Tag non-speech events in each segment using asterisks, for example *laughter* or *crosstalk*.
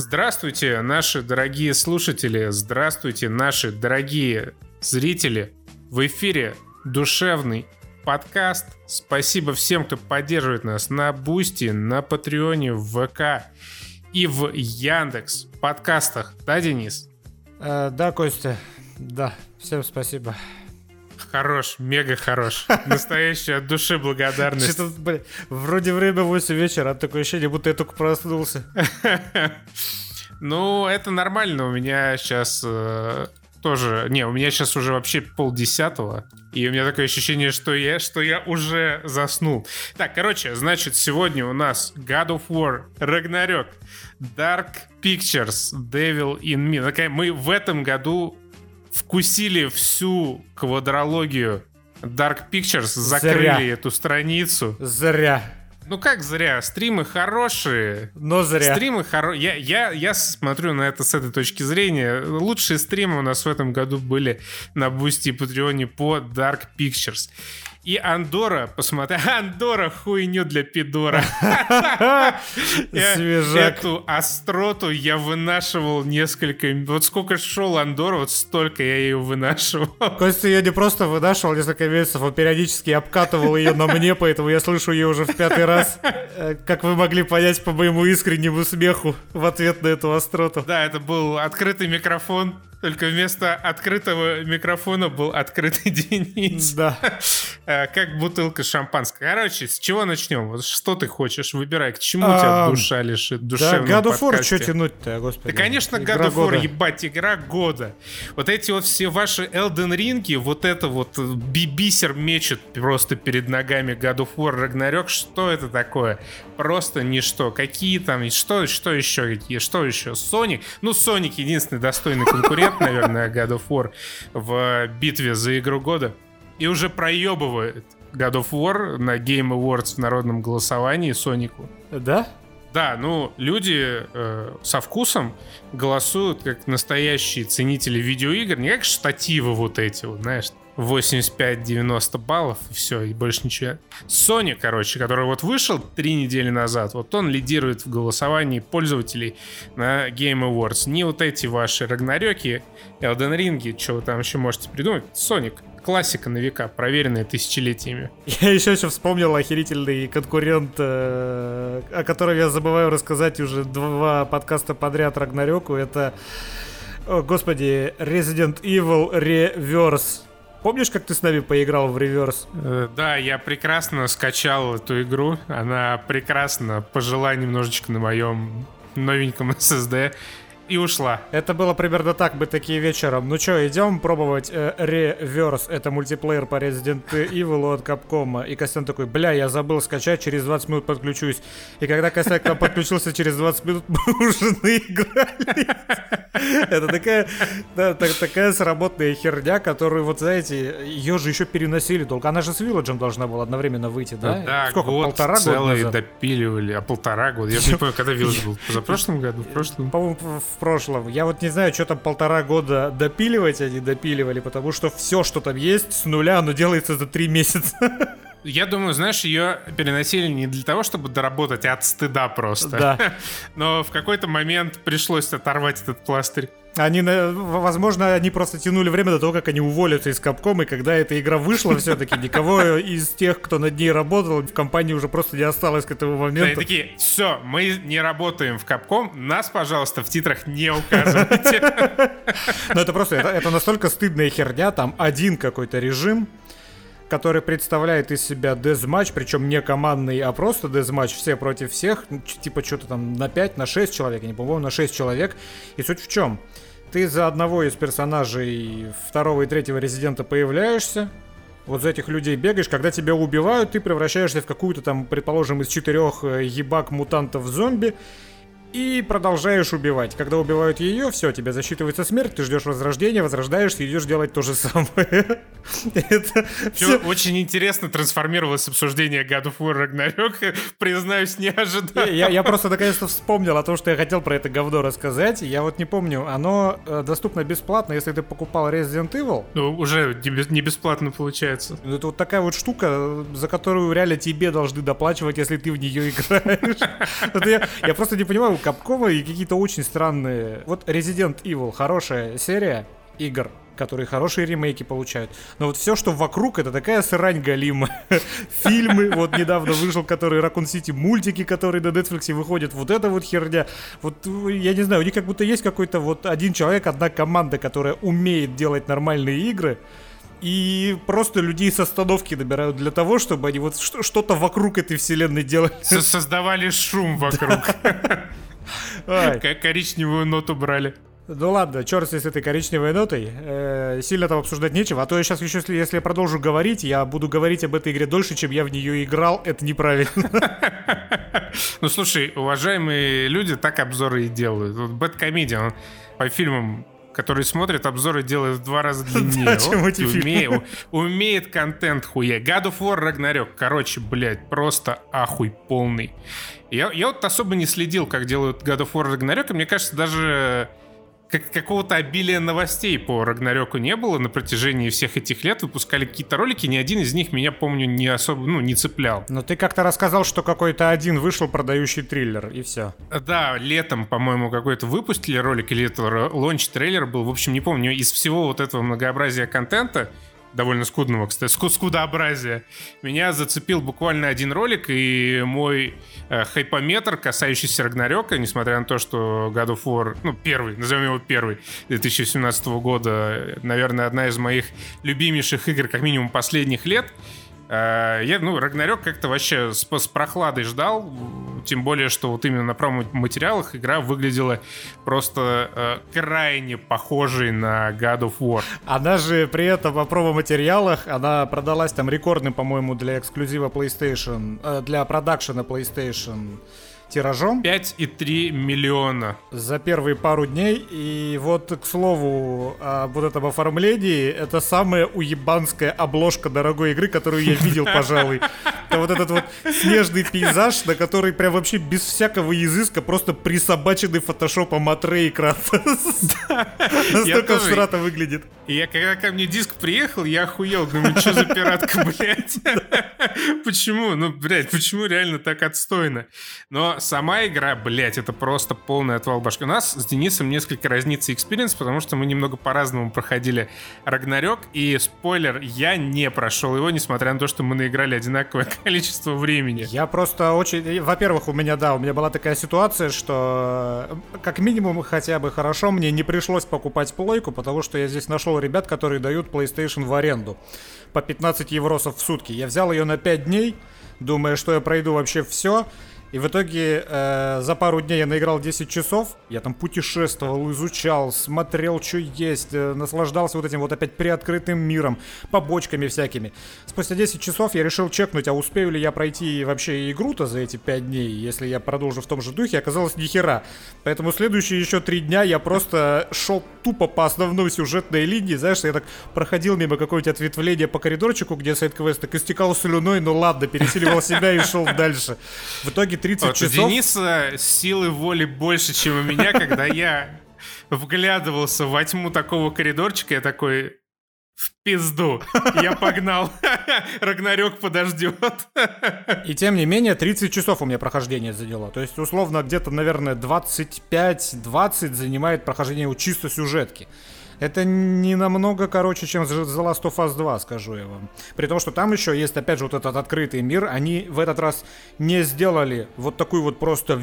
Здравствуйте, наши дорогие слушатели, здравствуйте, наши дорогие зрители. В эфире душевный подкаст. Спасибо всем, кто поддерживает нас на Boosty, на Patreon е, в ВК и в Яндекс подкастах. Да, Денис? Э, да, Костя. Да, всем спасибо. Хорош, мега хорош. Настоящая от души благодарность. Что-то, блин, вроде время 8 вечера, а такое ощущение, будто я только проснулся. *laughs* Ну, это нормально. У меня сейчас э, тоже... Не, у меня сейчас уже вообще полдесятого. И у меня такое ощущение, что я, что я уже заснул. Так, короче, значит, сегодня у нас God of War, Ragnarok, Dark Pictures, Devil in Me. Мы в этом году вкусили всю квадрологию Dark Pictures, закрыли Зря. эту страницу. Зря. Ну как зря? Стримы хорошие. Но зря. Стримы хорошие. Я, я, я смотрю на это с этой точки зрения. Лучшие стримы у нас в этом году были на Boosty и Patreon е по Dark Pictures. И Андора, посмотри, *laughs* Андора хуйню для пидора. *laughs* Эту остроту я вынашивал несколько... Вот сколько шел Андора, вот столько я ее вынашивал. *laughs* Костя ее не просто вынашивал несколько месяцев, он периодически обкатывал ее на мне, поэтому я слышу ее уже в пятый раз. Э, как вы могли понять по моему искреннему смеху в ответ на эту остроту. Да, это был открытый микрофон только вместо открытого микрофона был открытый *laughs* Денис. Да. Э, как бутылка шампанского. Короче, с чего начнем? Вот что ты хочешь? Выбирай, к чему тебя душа лишит душевного Да, God of War, что тянуть-то, господи. Да, конечно, God of War, ебать, игра года. Вот эти вот все ваши Elden Ring, вот это вот бибисер мечет просто перед ногами God of War, Ragnarok. Что это такое? Просто ничто. Какие там, что, что еще, какие, что еще? Sonic? Ну, Sonic единственный достойный *laughs* конкурент лет, наверное, God of War в битве за игру года. И уже проебывает God of War на Game Awards в народном голосовании Сонику. Да? Да, ну, люди э, со вкусом голосуют как настоящие ценители видеоигр, не как штативы вот эти вот, знаешь, 85-90 баллов, и все, и больше ничего. Sony, короче, который вот вышел три недели назад, вот он лидирует в голосовании пользователей на Game Awards. Не вот эти ваши Рагнарёки, Elden Ring, что вы там еще можете придумать. Sonic. Классика на века, проверенная тысячелетиями. Я еще еще вспомнил охерительный конкурент, э, о котором я забываю рассказать уже два подкаста подряд Рагнарёку. Это, о, господи, Resident Evil Reverse Помнишь, как ты с нами поиграл в реверс? Э, да, я прекрасно скачал эту игру. Она прекрасно пожила немножечко на моем новеньком *laughs* SSD и ушла. Это было примерно так, бы такие вечером. Ну что, идем пробовать э, реверс. Это мультиплеер по Resident Evil от Capcom. И Костян такой, бля, я забыл скачать, через 20 минут подключусь. И когда Костян к нам подключился через 20 минут, мы *laughs* уже наиграли. Это такая, да, так, такая сработная херня, которую, вот знаете, ее же еще переносили долго. Она же с Вилладжем должна была одновременно выйти, да? Да, Сколько, год полтора целый года допиливали, а полтора года. Я не помню, когда Вилладж был. За прошлым году? В прошлом? По-моему, в прошлом. Я вот не знаю, что там полтора года допиливать они допиливали, потому что все, что там есть, с нуля, оно делается за три месяца. Я думаю, знаешь, ее переносили не для того, чтобы доработать, а от стыда просто. Да. *laughs* Но в какой-то момент пришлось оторвать этот пластырь. Они, возможно, они просто тянули время до того, как они уволятся из Капком, и когда эта игра вышла, все-таки никого из тех, кто над ней работал, в компании уже просто не осталось к этому моменту. Да, такие, все, мы не работаем в Капком, нас, пожалуйста, в титрах не указывайте. *laughs* Но это просто, это настолько стыдная херня, там один какой-то режим, который представляет из себя дезматч, причем не командный, а просто дезматч, все против всех, ну, типа что-то там на 5, на 6 человек, я не помню, на 6 человек. И суть в чем? Ты за одного из персонажей второго и третьего резидента появляешься, вот за этих людей бегаешь, когда тебя убивают, ты превращаешься в какую-то там, предположим, из четырех э, ебак мутантов зомби, и продолжаешь убивать. Когда убивают ее, все, тебе засчитывается смерть, ты ждешь возрождения, возрождаешься идешь делать то же самое. *laughs* Это все... Очень интересно трансформировалось обсуждение God of War Ragnarok, *laughs* признаюсь, не ожидал. Я, я просто наконец-то вспомнил о том, что я хотел про это говно рассказать. Я вот не помню, оно э, доступно бесплатно, если ты покупал Resident Evil. Ну, уже не бесплатно получается. Ну, это вот такая вот штука, за которую реально тебе должны доплачивать, если ты в нее играешь. *laughs* Я просто не понимаю, Капкова и какие-то очень странные... Вот Resident Evil, хорошая серия игр, которые хорошие ремейки получают. Но вот все, что вокруг, это такая срань галима. *laughs* Фильмы, вот недавно вышел, который Raccoon City, мультики, которые на Netflix выходят, вот это вот херня. Вот, я не знаю, у них как будто есть какой-то вот один человек, одна команда, которая умеет делать нормальные игры, и просто людей с остановки набирают для того, чтобы они вот что-то вокруг этой вселенной делали. Создавали шум вокруг. *laughs* *laughs* Коричневую ноту брали. Ну ладно, черт с этой коричневой нотой. Э, сильно там обсуждать нечего. А то я сейчас еще, если, если я продолжу говорить, я буду говорить об этой игре дольше, чем я в нее играл. Это неправильно. *laughs* Ну слушай, уважаемые люди так обзоры и делают. Вот Comedian по фильмам который смотрит обзоры, делает в два раза *laughs* длиннее. Чем эти умеет, умеет контент хуя. God of War Ragnarok. Короче, блядь, просто ахуй полный. Я, я вот особо не следил, как делают God of War Ragnarok, и мне кажется, даже как, какого-то обилия новостей по Рагнарёку не было на протяжении всех этих лет. Выпускали какие-то ролики, ни один из них меня, помню, не особо, ну, не цеплял. Но ты как-то рассказал, что какой-то один вышел продающий триллер, и все. Да, летом, по-моему, какой-то выпустили ролик, или это launch-трейлер был, в общем, не помню. Из всего вот этого многообразия контента довольно скудного, кстати, ску скудообразия. Меня зацепил буквально один ролик, и мой э, хайпометр, касающийся Рагнарёка, несмотря на то, что God of War, ну, первый, назовем его первый, 2017 года, наверное, одна из моих любимейших игр, как минимум, последних лет, Э, я, ну, Рагнарёк как-то вообще с, с прохладой ждал, тем более, что вот именно на промо-материалах игра выглядела просто э, крайне похожей на God of War. Она же при этом по промо-материалах, она продалась там рекордным, по-моему, для эксклюзива PlayStation, э, для продакшена PlayStation тиражом. 5,3 миллиона. За первые пару дней. И вот, к слову, вот этом оформлении, это самая уебанская обложка дорогой игры, которую я видел, пожалуй. Это вот этот вот снежный пейзаж, на который прям вообще без всякого изыска просто присобаченный фотошопом от Рейкра. Настолько всрато выглядит. Я когда ко мне диск приехал, я охуел. Думаю, что за пиратка, блядь? Почему? Ну, блядь, почему реально так отстойно? Но сама игра, блядь, это просто полный отвал башки. У нас с Денисом несколько разнится experience, потому что мы немного по-разному проходили Рагнарёк, и спойлер, я не прошел его, несмотря на то, что мы наиграли одинаковое *laughs* количество времени. Я просто очень... Во-первых, у меня, да, у меня была такая ситуация, что э, как минимум хотя бы хорошо мне не пришлось покупать плойку, потому что я здесь нашел ребят, которые дают PlayStation в аренду по 15 евросов в сутки. Я взял ее на 5 дней, думая, что я пройду вообще все, и в итоге э, за пару дней я наиграл 10 часов. Я там путешествовал, изучал, смотрел, что есть, э, наслаждался вот этим вот опять приоткрытым миром, побочками всякими. Спустя 10 часов я решил чекнуть, а успею ли я пройти вообще игру-то за эти 5 дней, если я продолжу в том же духе. Оказалось, ни хера. Поэтому следующие еще 3 дня я просто шел тупо по основной сюжетной линии. Знаешь, я так проходил мимо какого-нибудь ответвления по коридорчику, где сайт-квест, так истекал слюной, ну ладно, пересиливал себя и шел дальше. В итоге 30 вот часов... У Дениса силы воли больше, чем у меня, когда я вглядывался во тьму такого коридорчика, я такой, в пизду. Я погнал. *laughs* Рагнарёк подождет. И тем не менее, 30 часов у меня прохождение заняло. То есть, условно, где-то, наверное, 25-20 занимает прохождение чисто сюжетки. Это не намного короче, чем The Last of Us 2, скажу я вам. При том, что там еще есть, опять же, вот этот открытый мир. Они в этот раз не сделали вот такую вот просто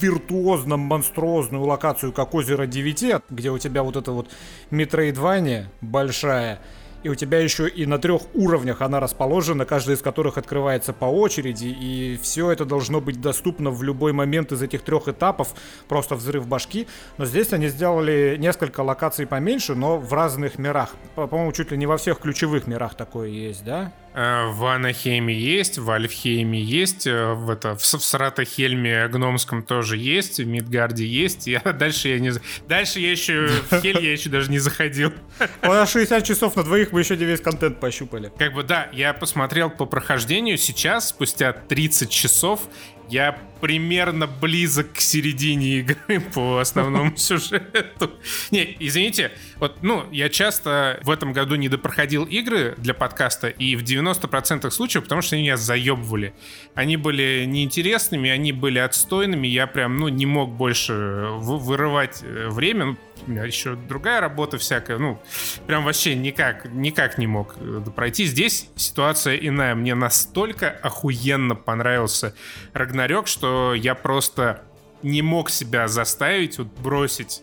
виртуозно монструозную локацию, как озеро 9, где у тебя вот это вот метроидвания большая, и у тебя еще и на трех уровнях она расположена, каждый из которых открывается по очереди, и все это должно быть доступно в любой момент из этих трех этапов, просто взрыв башки. Но здесь они сделали несколько локаций поменьше, но в разных мирах. По-моему, чуть ли не во всех ключевых мирах такое есть, да? Э, в Анахейме есть, в Альфхейме есть, э, в, это, в, в Саратахельме Гномском тоже есть, в Мидгарде есть. Я, *laughs* дальше я не... Дальше я еще в Хель я еще даже не заходил. *laughs* На 60 часов на двоих мы еще не весь контент пощупали. Как бы да, я посмотрел по прохождению. Сейчас, спустя 30 часов, я примерно близок к середине игры *laughs* по основному *laughs* сюжету. Не, извините, вот, ну, я часто в этом году не допроходил игры для подкаста, и в 90% случаев, потому что они меня заебывали. Они были неинтересными, они были отстойными, я прям, ну, не мог больше вырывать э, время, ну, у меня еще другая работа всякая, ну, прям вообще никак, никак не мог э, пройти. Здесь ситуация иная. Мне настолько охуенно понравился Рагнарёк, что я просто не мог себя заставить вот бросить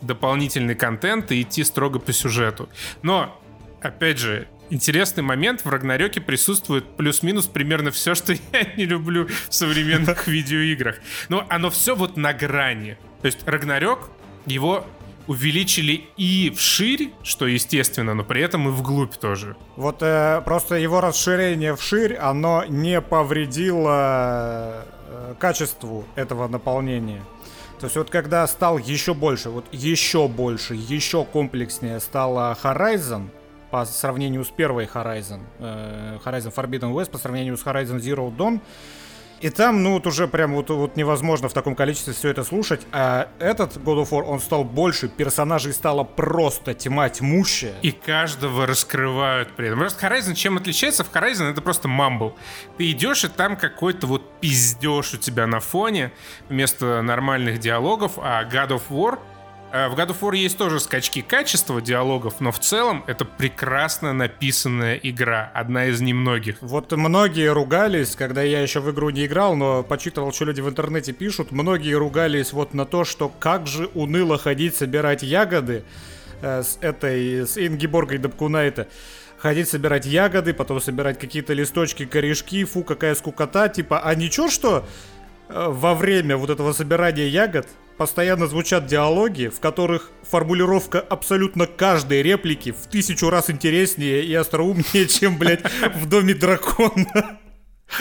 дополнительный контент и идти строго по сюжету. Но, опять же, интересный момент, в Рагнарёке присутствует плюс-минус примерно все, что *laughs* я не люблю в современных *laughs* видеоиграх. Но оно все вот на грани. То есть Рагнарёк, его увеличили и вширь, что естественно, но при этом и вглубь тоже. Вот э, просто его расширение вширь, оно не повредило э, качеству этого наполнения. То есть вот когда стал еще больше, вот еще больше, еще комплекснее стала Horizon, по сравнению с первой Horizon, э, Horizon Forbidden West, по сравнению с Horizon Zero Dawn, и там, ну, вот уже прям вот, вот невозможно в таком количестве все это слушать. А этот God of War, он стал больше, персонажей стало просто тьма тьмущая. И каждого раскрывают при этом. Просто Horizon чем отличается? В Horizon это просто мамбл. Ты идешь, и там какой-то вот пиздеж у тебя на фоне вместо нормальных диалогов, а God of War — в God of War есть тоже скачки качества диалогов, но в целом это прекрасно написанная игра, одна из немногих. Вот многие ругались, когда я еще в игру не играл, но почитывал, что люди в интернете пишут, многие ругались вот на то, что как же уныло ходить собирать ягоды э, с этой, с Ингиборгой Дабкунайта ходить собирать ягоды, потом собирать какие-то листочки, корешки, фу, какая скукота, типа, а ничего, что э, во время вот этого собирания ягод постоянно звучат диалоги, в которых формулировка абсолютно каждой реплики в тысячу раз интереснее и остроумнее, *laughs* чем, блядь, в Доме дракона.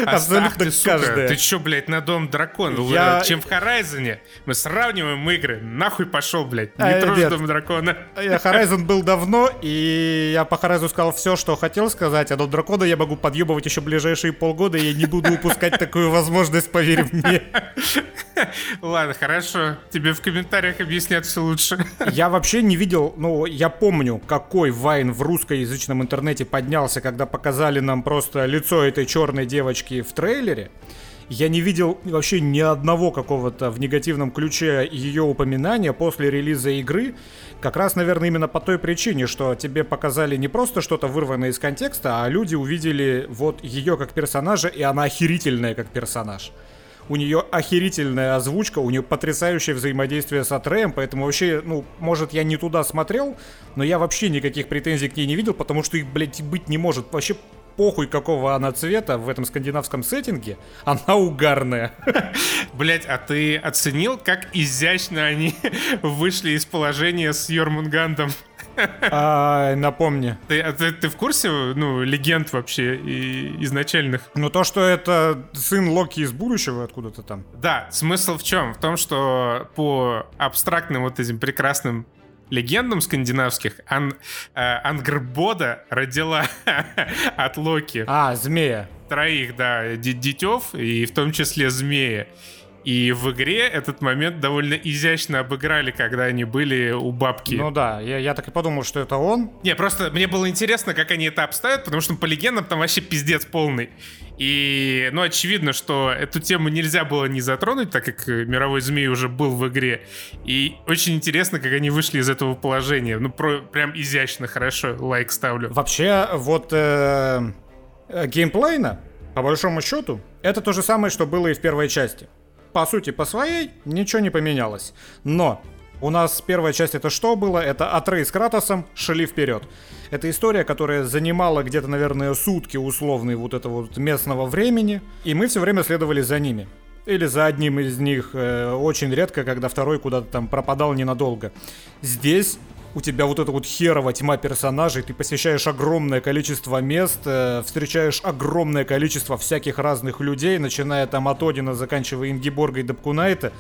Абсолютно каждая. Ты чё, блядь, на Дом Дракона? Я... Чем в Horizon? Мы сравниваем игры. Нахуй пошел, блядь. Не а, трожь нет. Дом Дракона. Я Horizon был давно, и я по Horizon сказал все, что хотел сказать, а Дом Дракона я могу подъебывать еще ближайшие полгода, и я не буду упускать такую возможность, поверь мне. Ладно, хорошо. Тебе в комментариях объяснят все лучше. Я вообще не видел, ну, я помню, какой вайн в русскоязычном интернете поднялся, когда показали нам просто лицо этой черной девочки девочки в трейлере, я не видел вообще ни одного какого-то в негативном ключе ее упоминания после релиза игры. Как раз, наверное, именно по той причине, что тебе показали не просто что-то вырванное из контекста, а люди увидели вот ее как персонажа, и она охерительная как персонаж. У нее охерительная озвучка, у нее потрясающее взаимодействие с Атреем, поэтому вообще, ну, может, я не туда смотрел, но я вообще никаких претензий к ней не видел, потому что их, блядь, быть не может. Вообще похуй какого она цвета в этом скандинавском сеттинге, она угарная. *laughs* Блять, а ты оценил, как изящно они *laughs* вышли из положения с Йормунгандом? А, напомни. Ты, а ты, ты в курсе, ну, легенд вообще и изначальных? Ну, то, что это сын Локи из будущего откуда-то там. Да, смысл в чем? В том, что по абстрактным вот этим прекрасным легендам скандинавских Ан, э, Ангрбода родила *laughs* от Локи. А, змея. Троих, да, детев, и в том числе змея. И в игре этот момент довольно изящно обыграли, когда они были у бабки. Ну да, я, я так и подумал, что это он. Не, просто мне было интересно, как они это обставят, потому что по легендам там вообще пиздец полный. И, ну, очевидно, что эту тему нельзя было не затронуть, так как мировой змей уже был в игре. И очень интересно, как они вышли из этого положения. Ну, про, прям изящно, хорошо, лайк ставлю. Вообще, вот э, э, геймплейно, по большому счету, это то же самое, что было и в первой части. По сути, по своей, ничего не поменялось. Но у нас первая часть это что было? Это Атрей с Кратосом шли вперед. Это история, которая занимала где-то, наверное, сутки условные вот этого вот местного времени, и мы все время следовали за ними. Или за одним из них, э, очень редко, когда второй куда-то там пропадал ненадолго. Здесь у тебя вот эта вот херова тьма персонажей, ты посещаешь огромное количество мест, э, встречаешь огромное количество всяких разных людей, начиная там от Одина, заканчивая Ингиборга и Дапкунайта.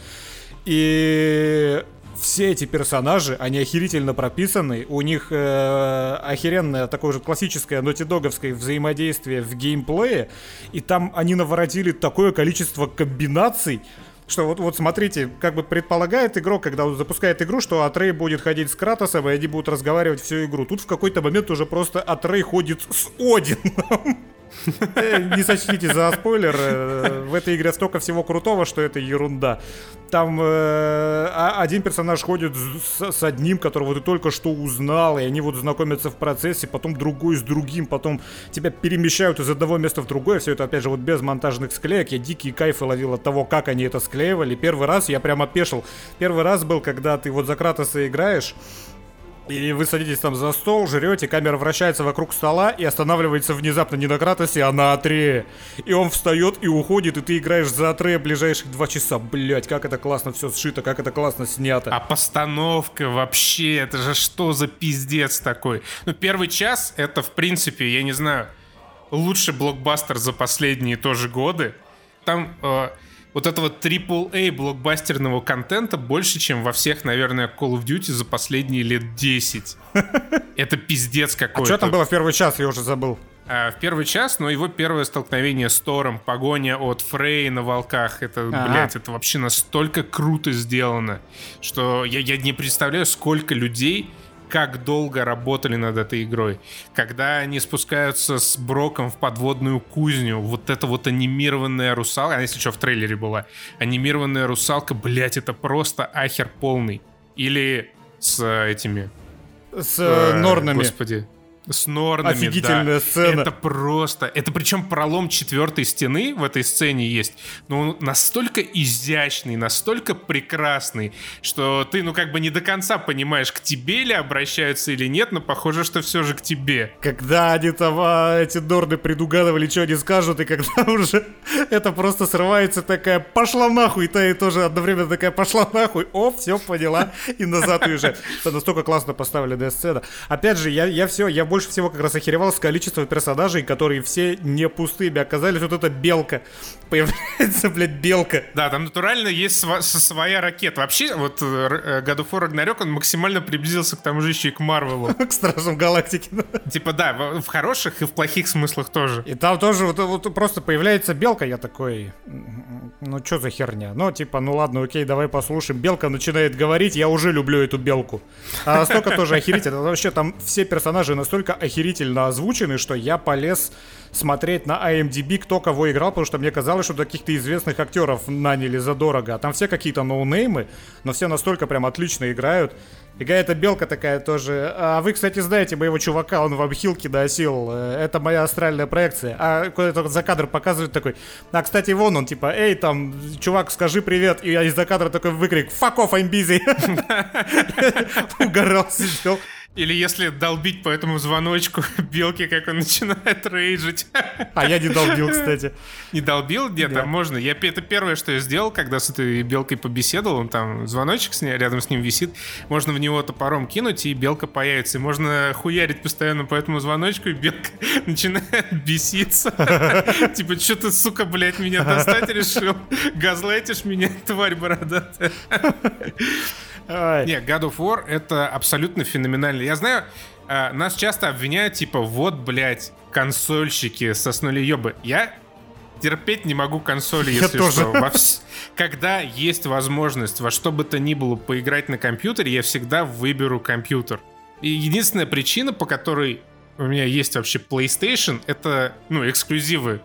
И все эти персонажи, они охерительно прописаны, у них э, охеренное такое же классическое нотидоговское взаимодействие в геймплее, и там они наворотили такое количество комбинаций, что вот, вот смотрите, как бы предполагает игрок, когда он запускает игру, что Атрей будет ходить с Кратосом, и они будут разговаривать всю игру. Тут в какой-то момент уже просто Атрей ходит с Одином. *laughs* Э, не сочтите за спойлер. Э, в этой игре столько всего крутого, что это ерунда. Там э, а, один персонаж ходит с, одним, которого ты только что узнал, и они вот знакомятся в процессе, потом другой с другим, потом тебя перемещают из одного места в другое. Все это, опять же, вот без монтажных склеек. Я дикие кайфы ловил от того, как они это склеивали. Первый раз я прям опешил. Первый раз был, когда ты вот за Кратоса играешь, и вы садитесь там за стол, жрете, камера вращается вокруг стола и останавливается внезапно не на Кратосе, а на Атрея. И он встает и уходит, и ты играешь за Атрея ближайших два часа. Блять, как это классно все сшито, как это классно снято. А постановка вообще, это же что за пиздец такой? Ну, первый час, это в принципе, я не знаю, лучший блокбастер за последние тоже годы. Там... Э, вот этого AAA блокбастерного контента больше, чем во всех, наверное, Call of Duty за последние лет 10. *laughs* Это пиздец какой-то. А что там было в первый час, я уже забыл. А, в первый час, но его первое столкновение с Тором, погоня от Фрей на волках, это, ага. блядь, это вообще настолько круто сделано, что я, я не представляю, сколько людей как долго работали над этой игрой. Когда они спускаются с Броком в подводную кузню, вот эта вот анимированная русалка, она, если что, в трейлере была, анимированная русалка, блять, это просто ахер полный. Или с этими... С э, Норнами. Господи. С Норнами, Офигительная да. сцена. Это просто... Это причем пролом четвертой стены в этой сцене есть. Но он настолько изящный, настолько прекрасный, что ты, ну, как бы не до конца понимаешь, к тебе ли обращаются или нет, но похоже, что все же к тебе. Когда они там, а, эти Норны предугадывали, что они скажут, и когда *laughs* уже это просто срывается такая «пошла нахуй», и та и тоже одновременно такая «пошла нахуй», о, все, поняла, и назад уезжает. Это настолько классно поставленная сцена. Опять же, я, я все, я больше всего как раз охеревал с количеством персонажей, которые все не пустыми оказались. Вот эта белка. *laughs* Появляется, блядь, белка. Да, там натурально есть сва- своя ракета. Вообще, вот э, God of War Ragnarok, он максимально приблизился к тому же еще и к Марвелу. *laughs* К Стражам Галактики. Типа, да, в хороших и в плохих смыслах тоже. И там тоже вот, вот просто появляется белка, я такой, ну что за херня? Ну, типа, ну ладно, окей, давай послушаем. Белка начинает говорить, я уже люблю эту белку. А настолько тоже охерительно. Вообще там все персонажи настолько настолько охерительно озвучены, что я полез смотреть на IMDb, кто кого играл, потому что мне казалось, что каких-то известных актеров наняли задорого. А там все какие-то ноунеймы, но все настолько прям отлично играют. И какая-то белка такая тоже. А вы, кстати, знаете моего чувака, он в обхилке досил. Э, это моя астральная проекция. А куда-то за кадр показывает такой. А, кстати, вон он, типа, эй, там, чувак, скажи привет. И я из-за кадра такой выкрик, fuck off, I'm busy. *laughs* Угорал, сидел. Или если долбить по этому звоночку *laughs* белки, как он начинает *laughs* рейджить. А я не долбил, кстати. Не долбил? Нет, да. там можно. Я, это первое, что я сделал, когда с этой белкой побеседовал. Он там звоночек с ней, рядом с ним висит. Можно в него топором кинуть, и белка появится. И можно хуярить постоянно по этому звоночку, и белка *laughs* начинает беситься. Типа, что ты, сука, блядь, меня достать решил? Газлайтишь меня, тварь бородатая. Не, God of War это абсолютно феноменально. Я знаю, э, нас часто обвиняют, типа, вот, блядь, консольщики соснули ёбы. Я терпеть не могу консоли, если я что. Во вс... Когда есть возможность во что бы то ни было поиграть на компьютере, я всегда выберу компьютер. И единственная причина, по которой у меня есть вообще PlayStation, это, ну, эксклюзивы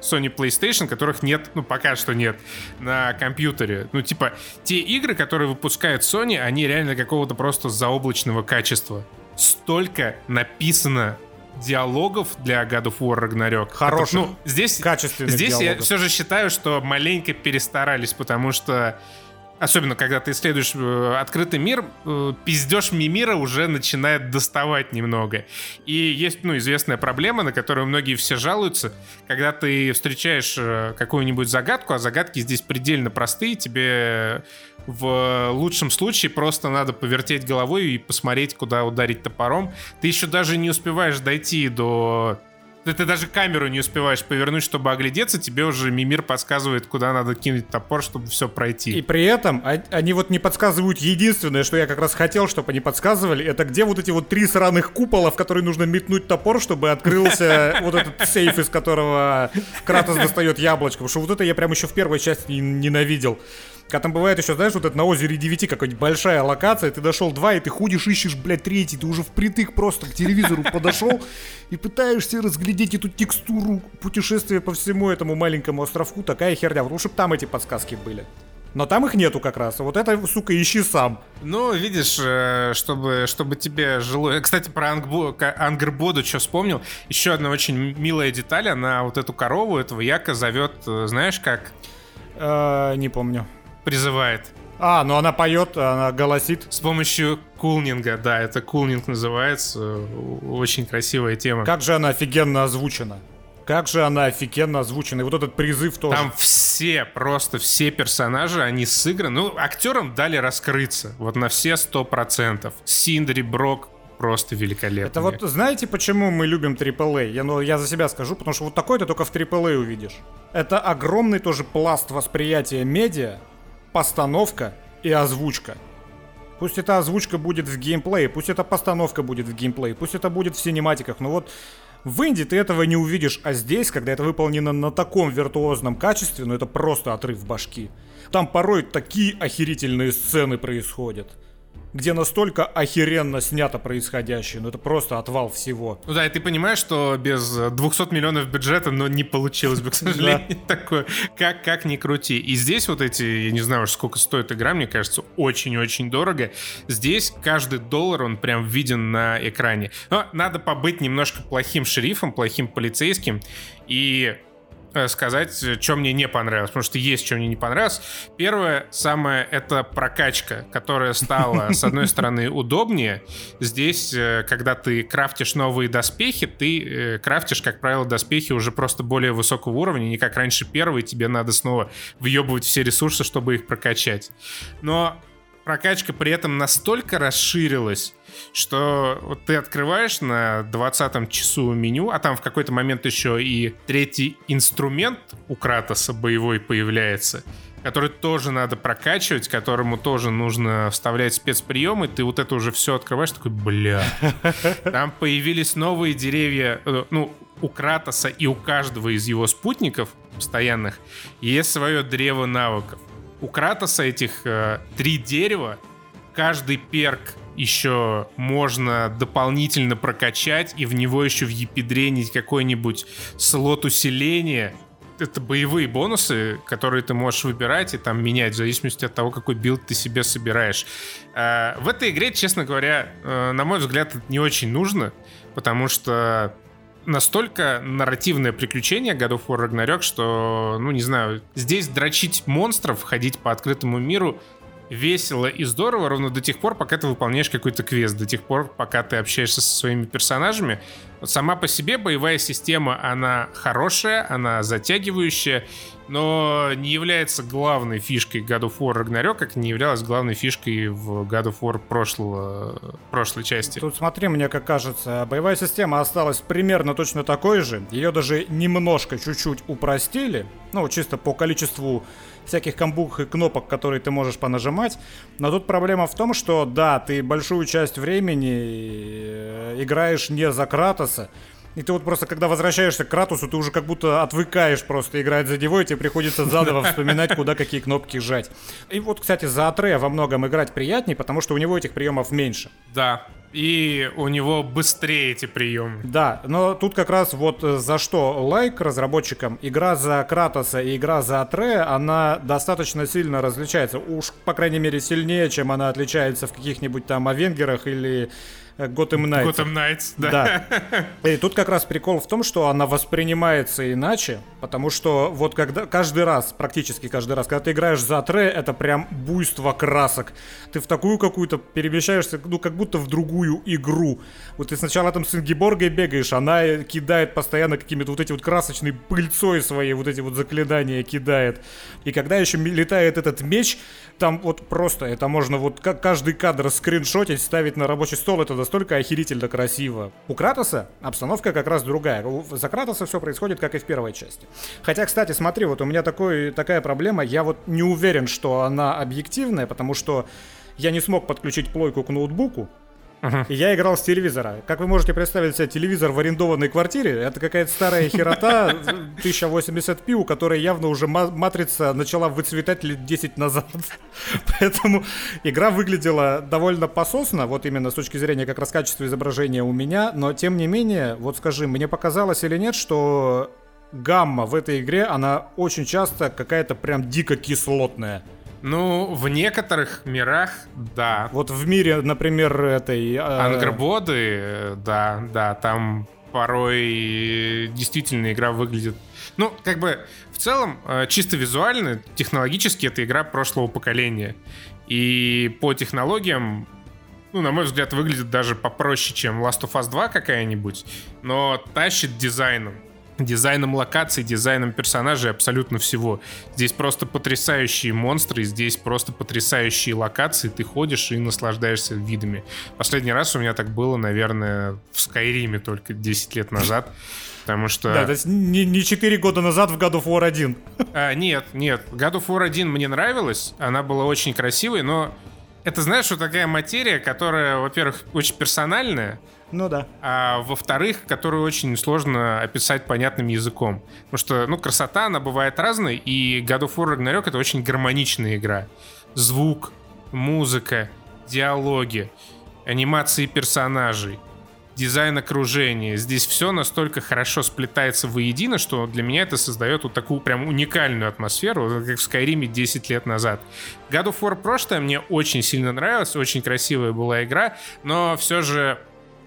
Sony PlayStation, которых нет, ну, пока что нет, на компьютере. Ну, типа, те игры, которые выпускает Sony, они реально какого-то просто заоблачного качества. Столько написано диалогов для God of War Ragnarok. Хороших, ну, здесь, качественных Здесь диалогов. я все же считаю, что маленько перестарались, потому что особенно когда ты исследуешь э, открытый мир, э, пиздеж мира уже начинает доставать немного. И есть, ну, известная проблема, на которую многие все жалуются, когда ты встречаешь э, какую-нибудь загадку, а загадки здесь предельно простые, тебе в лучшем случае просто надо повертеть головой и посмотреть, куда ударить топором. Ты еще даже не успеваешь дойти до ты, ты даже камеру не успеваешь повернуть, чтобы оглядеться, тебе уже Мимир подсказывает, куда надо кинуть топор, чтобы все пройти. И при этом они вот не подсказывают единственное, что я как раз хотел, чтобы они подсказывали, это где вот эти вот три сраных купола, в которые нужно метнуть топор, чтобы открылся *laughs* вот этот сейф, из которого Кратос достает яблочко. Потому что вот это я прям еще в первой части ненавидел. Когда там бывает еще, знаешь, вот это на озере 9 какая-нибудь большая локация, ты дошел два, и ты ходишь, ищешь, блядь, третий, ты уже впритык просто к телевизору подошел и пытаешься разглядеть эту текстуру путешествия по всему этому маленькому островку, такая херня, потому что там эти подсказки были. Но там их нету как раз. Вот это, сука, ищи сам. Ну, видишь, э, чтобы, чтобы тебе жило... Кстати, про Ангбо... Ангербоду что вспомнил. Еще одна очень милая деталь. Она вот эту корову, этого яка зовет, э, знаешь как? Э, не помню призывает. А, ну она поет, она голосит. С помощью кулнинга, да, это кулнинг называется. Очень красивая тема. Как же она офигенно озвучена. Как же она офигенно озвучена. И вот этот призыв тоже. Там все, просто все персонажи, они сыграны. Ну, актерам дали раскрыться. Вот на все сто процентов. Синдри, Брок, просто великолепно. Это вот знаете, почему мы любим AAA? Я, ну, я за себя скажу, потому что вот такой ты только в AAA увидишь. Это огромный тоже пласт восприятия медиа, постановка и озвучка. Пусть эта озвучка будет в геймплее, пусть эта постановка будет в геймплее, пусть это будет в синематиках, но вот в Инди ты этого не увидишь, а здесь, когда это выполнено на таком виртуозном качестве, ну это просто отрыв башки. Там порой такие охерительные сцены происходят где настолько охеренно снято происходящее. Ну это просто отвал всего. Ну да, и ты понимаешь, что без 200 миллионов бюджета, но не получилось бы, к *laughs* сожалению, такое. Как, как ни крути. И здесь вот эти, я не знаю уж сколько стоит игра, мне кажется, очень-очень дорого. Здесь каждый доллар, он прям виден на экране. Но надо побыть немножко плохим шерифом, плохим полицейским. И сказать, что мне не понравилось, потому что есть, что мне не понравилось. Первое, самое, это прокачка, которая стала, с одной стороны, удобнее. Здесь, э, когда ты крафтишь новые доспехи, ты э, крафтишь, как правило, доспехи уже просто более высокого уровня, не как раньше первые, тебе надо снова въебывать все ресурсы, чтобы их прокачать. Но прокачка при этом настолько расширилась, что вот ты открываешь на 20 часу меню, а там в какой-то момент еще и третий инструмент у Кратоса боевой появляется, который тоже надо прокачивать, которому тоже нужно вставлять спецприемы, ты вот это уже все открываешь, такой, бля. *laughs* Там появились новые деревья, э, ну, у Кратоса и у каждого из его спутников постоянных есть свое древо навыков. У Кратоса этих э, три дерева, каждый перк еще можно дополнительно прокачать и в него еще въепедренить какой-нибудь слот усиления. Это боевые бонусы, которые ты можешь выбирать и там менять в зависимости от того, какой билд ты себе собираешь. А, в этой игре, честно говоря, э, на мой взгляд, это не очень нужно, потому что настолько нарративное приключение God of War Ragnarok, что, ну, не знаю, здесь дрочить монстров, ходить по открытому миру весело и здорово ровно до тех пор, пока ты выполняешь какой-то квест, до тех пор, пока ты общаешься со своими персонажами. Вот сама по себе боевая система, она хорошая, она затягивающая, но не является главной фишкой God of War Ragnarok, как не являлась главной фишкой в God of War прошлого, прошлой части. Тут смотри, мне как кажется, боевая система осталась примерно точно такой же. Ее даже немножко, чуть-чуть упростили. Ну, чисто по количеству всяких камбук и кнопок, которые ты можешь понажимать. Но тут проблема в том, что да, ты большую часть времени э, играешь не за Кратоса, и ты вот просто, когда возвращаешься к Кратусу, ты уже как будто отвыкаешь просто играть за него, и тебе приходится заново *laughs* вспоминать, куда какие кнопки жать. И вот, кстати, за Атрея во многом играть приятнее, потому что у него этих приемов меньше. Да, и у него быстрее эти приемы. Да, но тут как раз вот э, за что лайк разработчикам. Игра за Кратоса и игра за Атрея, она достаточно сильно различается. Уж, по крайней мере, сильнее, чем она отличается в каких-нибудь там Авенгерах или Gotham Knights. Gotham Knights, да. да. И тут как раз прикол в том, что она воспринимается иначе, потому что вот когда каждый раз, практически каждый раз, когда ты играешь за Тре, это прям буйство красок. Ты в такую какую-то перемещаешься, ну как будто в другую игру. Вот ты сначала там с Ингиборгой бегаешь, она кидает постоянно какими-то вот эти вот красочной пыльцой своей вот эти вот заклинания кидает. И когда еще летает этот меч, там вот просто это можно вот как каждый кадр скриншотить, ставить на рабочий стол, это настолько охерительно красиво. У Кратоса обстановка как раз другая. За Кратоса все происходит, как и в первой части. Хотя, кстати, смотри, вот у меня такой, такая проблема, я вот не уверен, что она объективная, потому что я не смог подключить плойку к ноутбуку, Uh-huh. И я играл с телевизора. Как вы можете представить себе телевизор в арендованной квартире, это какая-то старая херота *laughs* 1080p, у которой явно уже матрица начала выцветать лет 10 назад. *laughs* Поэтому игра выглядела довольно пососно, вот именно с точки зрения как раз качества изображения у меня, но тем не менее, вот скажи, мне показалось или нет, что гамма в этой игре, она очень часто какая-то прям дико кислотная. Ну, в некоторых мирах, да. Вот в мире, например, этой... Э... Ангрободы, да, да, там порой действительно игра выглядит... Ну, как бы, в целом, э, чисто визуально, технологически это игра прошлого поколения. И по технологиям ну, на мой взгляд, выглядит даже попроще, чем Last of Us 2 какая-нибудь, но тащит дизайном дизайном локаций, дизайном персонажей, абсолютно всего. Здесь просто потрясающие монстры, здесь просто потрясающие локации, ты ходишь и наслаждаешься видами. Последний раз у меня так было, наверное, в Скайриме только 10 лет назад. Потому что... Да, то есть не, не 4 года назад в God of War 1. А, нет, нет. God of War 1 мне нравилась. Она была очень красивой, но это, знаешь, вот такая материя, которая, во-первых, очень персональная, ну да. А во-вторых, которую очень сложно описать понятным языком. Потому что, ну, красота, она бывает разной, и God of War Ragnarok это очень гармоничная игра. Звук, музыка, диалоги, анимации персонажей, дизайн окружения. Здесь все настолько хорошо сплетается воедино, что для меня это создает вот такую прям уникальную атмосферу, как в Скайриме 10 лет назад. God of War прошлое мне очень сильно нравилось, очень красивая была игра, но все же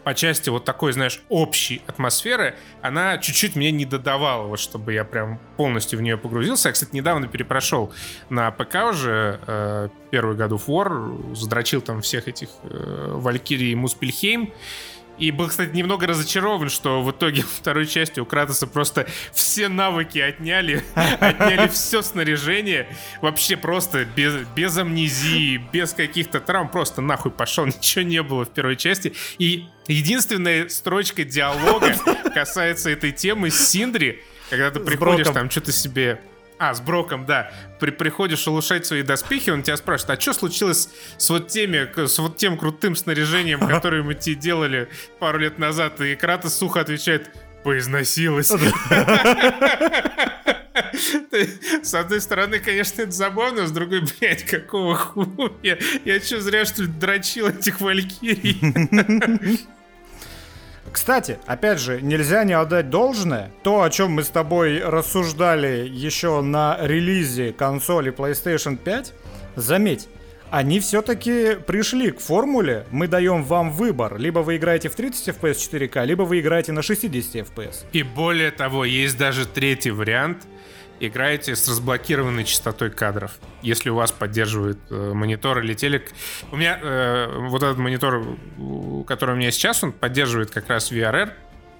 по части вот такой, знаешь, общей атмосферы, она чуть-чуть мне не додавала, вот чтобы я прям полностью в нее погрузился. Я, кстати, недавно перепрошел на ПК уже э, первый году War, задрочил там всех этих э, Валькирий и Муспельхейм. И был, кстати, немного разочарован, что в итоге *laughs* второй части у Кратоса просто все навыки отняли, *laughs* отняли все снаряжение, вообще просто без, без амнезии, без каких-то травм, просто нахуй пошел, *laughs* ничего не было в первой части. И единственная строчка диалога касается этой темы с Синдри, когда ты приходишь там что-то себе а, с Броком, да. При, приходишь улучшать свои доспехи, он тебя спрашивает, а что случилось с вот теми, с вот тем крутым снаряжением, *laughs* которое мы тебе делали пару лет назад? И Кратос сухо отвечает, поизносилась. *laughs* С одной стороны, конечно, это забавно, с другой, блядь, какого хуя? Я что, зря, что ли, дрочил этих валькирий? *laughs* Кстати, опять же, нельзя не отдать должное. То, о чем мы с тобой рассуждали еще на релизе консоли PlayStation 5, заметь, они все-таки пришли к формуле, мы даем вам выбор. Либо вы играете в 30 FPS 4К, либо вы играете на 60 FPS. И более того, есть даже третий вариант — играете с разблокированной частотой кадров, если у вас поддерживает э, монитор или телек. У меня э, вот этот монитор, который у меня сейчас, он поддерживает как раз VRR,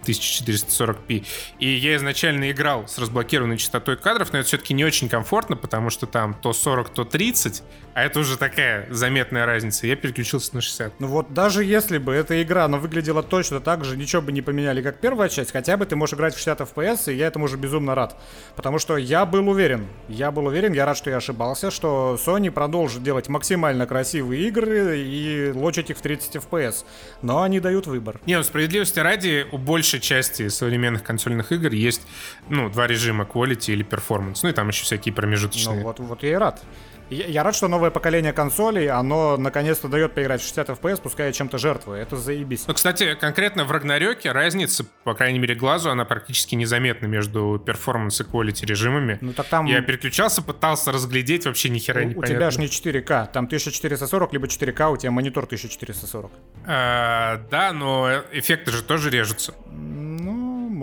1440p. И я изначально играл с разблокированной частотой кадров, но это все-таки не очень комфортно, потому что там то 40, то 30, а это уже такая заметная разница. Я переключился на 60. Ну вот даже если бы эта игра, она выглядела точно так же, ничего бы не поменяли, как первая часть, хотя бы ты можешь играть в 60 FPS, и я этому уже безумно рад. Потому что я был уверен, я был уверен, я рад, что я ошибался, что Sony продолжит делать максимально красивые игры и лочить их в 30 FPS. Но они дают выбор. Не, ну справедливости ради, у большей части современных консольных игр есть, ну, два режима, quality или performance. Ну и там еще всякие промежуточные. Ну вот, вот я и рад. Я рад, что новое поколение консолей, оно наконец-то дает поиграть в 60 FPS, пускай чем-то жертвуя. Это заебись. Ну, кстати, конкретно в Рагнарёке разница, по крайней мере, глазу, она практически незаметна между перформанс и quality режимами. Ну, так там... Я переключался, пытался разглядеть, вообще ни хера не У тебя же не 4К, там 1440, либо 4К, у тебя монитор 1440. А, да, но эффекты же тоже режутся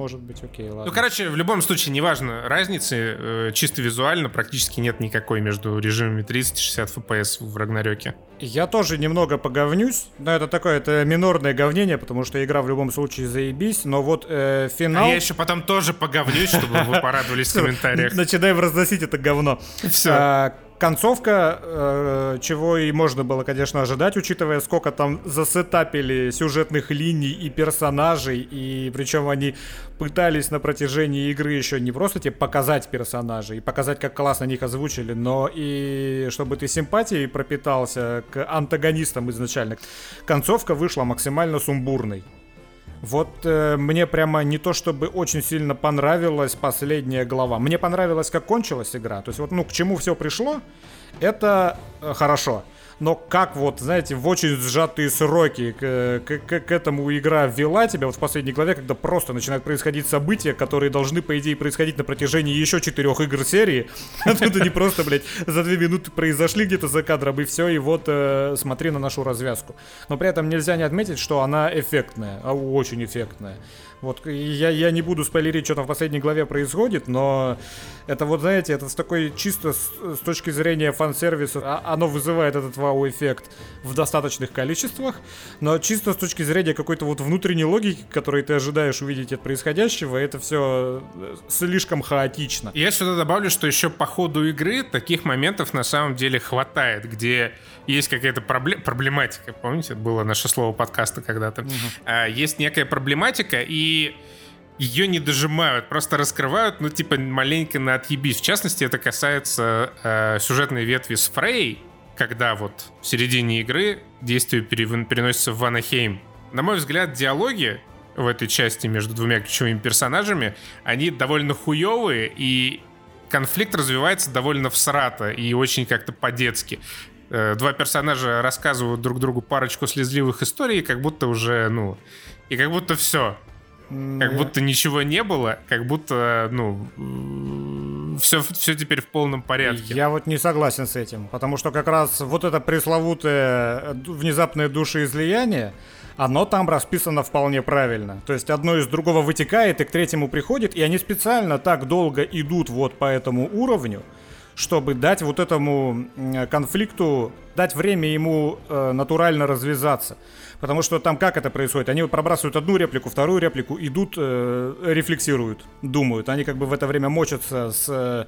может быть, окей, ладно. Ну, короче, в любом случае, неважно, разницы э, чисто визуально практически нет никакой между режимами 30 и 60 FPS в Рагнарёке. Я тоже немного поговнюсь, но это такое, это минорное говнение, потому что игра в любом случае заебись, но вот э, финал... А я еще потом тоже поговнюсь, чтобы вы порадовались в *laughs* комментариях. Начинаем разносить это говно. Все. Концовка, э, чего и можно было, конечно, ожидать, учитывая, сколько там засетапили сюжетных линий и персонажей, и причем они пытались на протяжении игры еще не просто тебе показать персонажей и показать, как классно них озвучили, но и чтобы ты симпатией пропитался к антагонистам изначально. Концовка вышла максимально сумбурной. Вот э, мне прямо не то чтобы очень сильно понравилась последняя глава. Мне понравилось, как кончилась игра. То есть вот, ну, к чему все пришло, это э, хорошо но как вот, знаете, в очень сжатые сроки к, к, к, к этому игра ввела тебя вот в последней главе, когда просто начинают происходить события, которые должны, по идее, происходить на протяжении еще четырех игр серии. *laughs* А тут они просто, блядь, за две минуты произошли где-то за кадром, и все, и вот э, смотри на нашу развязку. Но при этом нельзя не отметить, что она эффектная, а очень эффектная. Вот я, я не буду спойлерить, что там в последней главе происходит, но это вот, знаете, это с такой чисто с, с точки зрения фан-сервиса, а, оно вызывает этот вау-эффект в достаточных количествах, но чисто с точки зрения какой-то вот внутренней логики, которой ты ожидаешь увидеть от происходящего, это все э, слишком хаотично. Я сюда добавлю, что еще по ходу игры таких моментов на самом деле хватает, где есть какая-то проблем, проблематика, помните, это было наше слово подкаста когда-то, угу. а, есть некая проблематика, и ее не дожимают, просто раскрывают, ну, типа, маленько на отъебись. В частности, это касается э, сюжетной ветви с Фрей, когда вот в середине игры действие переносится в Ванахейм. На мой взгляд, диалоги в этой части между двумя ключевыми персонажами, они довольно хуевые, и конфликт развивается довольно всрато и очень как-то по-детски. Э, два персонажа рассказывают друг другу парочку слезливых историй, как будто уже, ну, и как будто все. Как будто ничего не было, как будто, ну, все, все теперь в полном порядке. Я вот не согласен с этим, потому что как раз вот это пресловутое внезапное душеизлияние, оно там расписано вполне правильно. То есть одно из другого вытекает и к третьему приходит, и они специально так долго идут вот по этому уровню, чтобы дать вот этому конфликту, дать время ему э, натурально развязаться. Потому что там как это происходит? Они пробрасывают одну реплику, вторую реплику, идут, э, рефлексируют, думают. Они как бы в это время мочатся с э,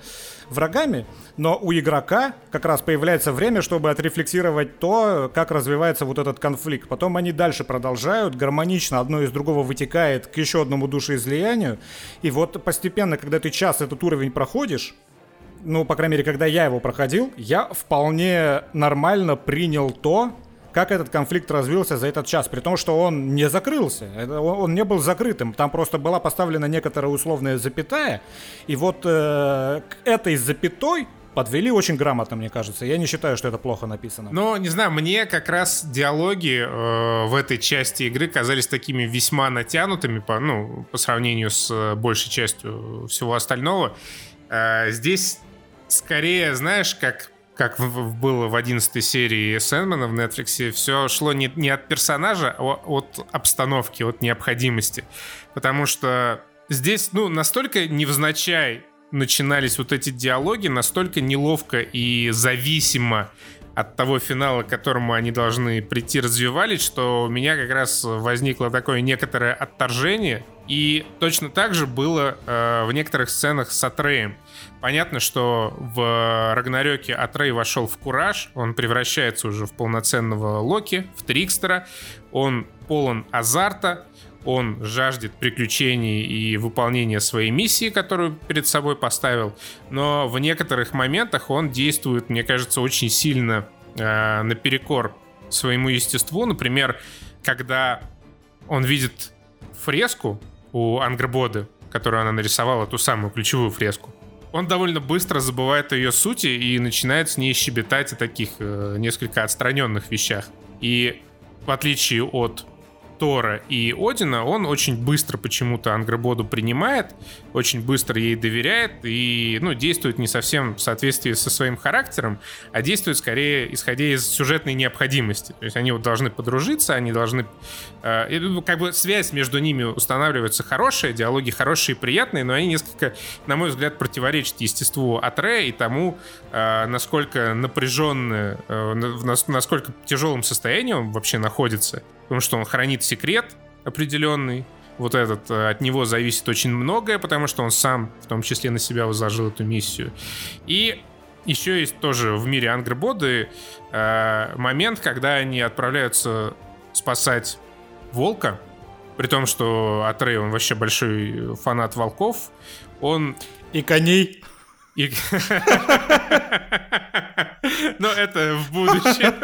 врагами, но у игрока как раз появляется время, чтобы отрефлексировать то, как развивается вот этот конфликт. Потом они дальше продолжают, гармонично одно из другого вытекает к еще одному душеизлиянию. И вот постепенно, когда ты час этот уровень проходишь, ну, по крайней мере, когда я его проходил, я вполне нормально принял то, как этот конфликт развился за этот час, при том, что он не закрылся, он, он не был закрытым, там просто была поставлена некоторая условная запятая, и вот э, к этой запятой подвели очень грамотно, мне кажется. Я не считаю, что это плохо написано. Но, не знаю, мне как раз диалоги э, в этой части игры казались такими весьма натянутыми по, ну, по сравнению с э, большей частью всего остального. Э, здесь скорее, знаешь, как как в, было в 11 серии Сэндмана в Netflix, все шло не, не от персонажа, а от обстановки, от необходимости. Потому что здесь, ну, настолько невзначай начинались вот эти диалоги, настолько неловко и зависимо от того финала, к которому они должны прийти, развивались, что у меня как раз возникло такое некоторое отторжение. И точно так же было э, в некоторых сценах с Атреем. Понятно, что в Рагнарёке Атрей вошел в кураж, он превращается уже в полноценного Локи, в Трикстера, он полон азарта, он жаждет приключений и выполнения своей миссии, которую перед собой поставил, но в некоторых моментах он действует, мне кажется, очень сильно э, наперекор своему естеству. Например, когда он видит фреску у Ангрбоды, которую она нарисовала, ту самую ключевую фреску, он довольно быстро забывает о ее сути и начинает с ней щебетать о таких э, несколько отстраненных вещах. И в отличие от Тора и Одина, он очень быстро почему-то Ангрободу принимает, очень быстро ей доверяет и, ну, действует не совсем в соответствии со своим характером, а действует скорее исходя из сюжетной необходимости. То есть они вот должны подружиться, они должны... Э, ну, как бы связь между ними устанавливается хорошая, диалоги хорошие и приятные, но они несколько, на мой взгляд, противоречат естеству Атре и тому, э, насколько напряженное, э, насколько тяжелым состоянием он вообще находится потому что он хранит секрет определенный. Вот этот, э, от него зависит очень многое, потому что он сам, в том числе, на себя возложил эту миссию. И еще есть тоже в мире Ангрбоды э, момент, когда они отправляются спасать волка, при том, что Атрей, он вообще большой фанат волков, он... И коней. И... *laughs* Но это в будущем.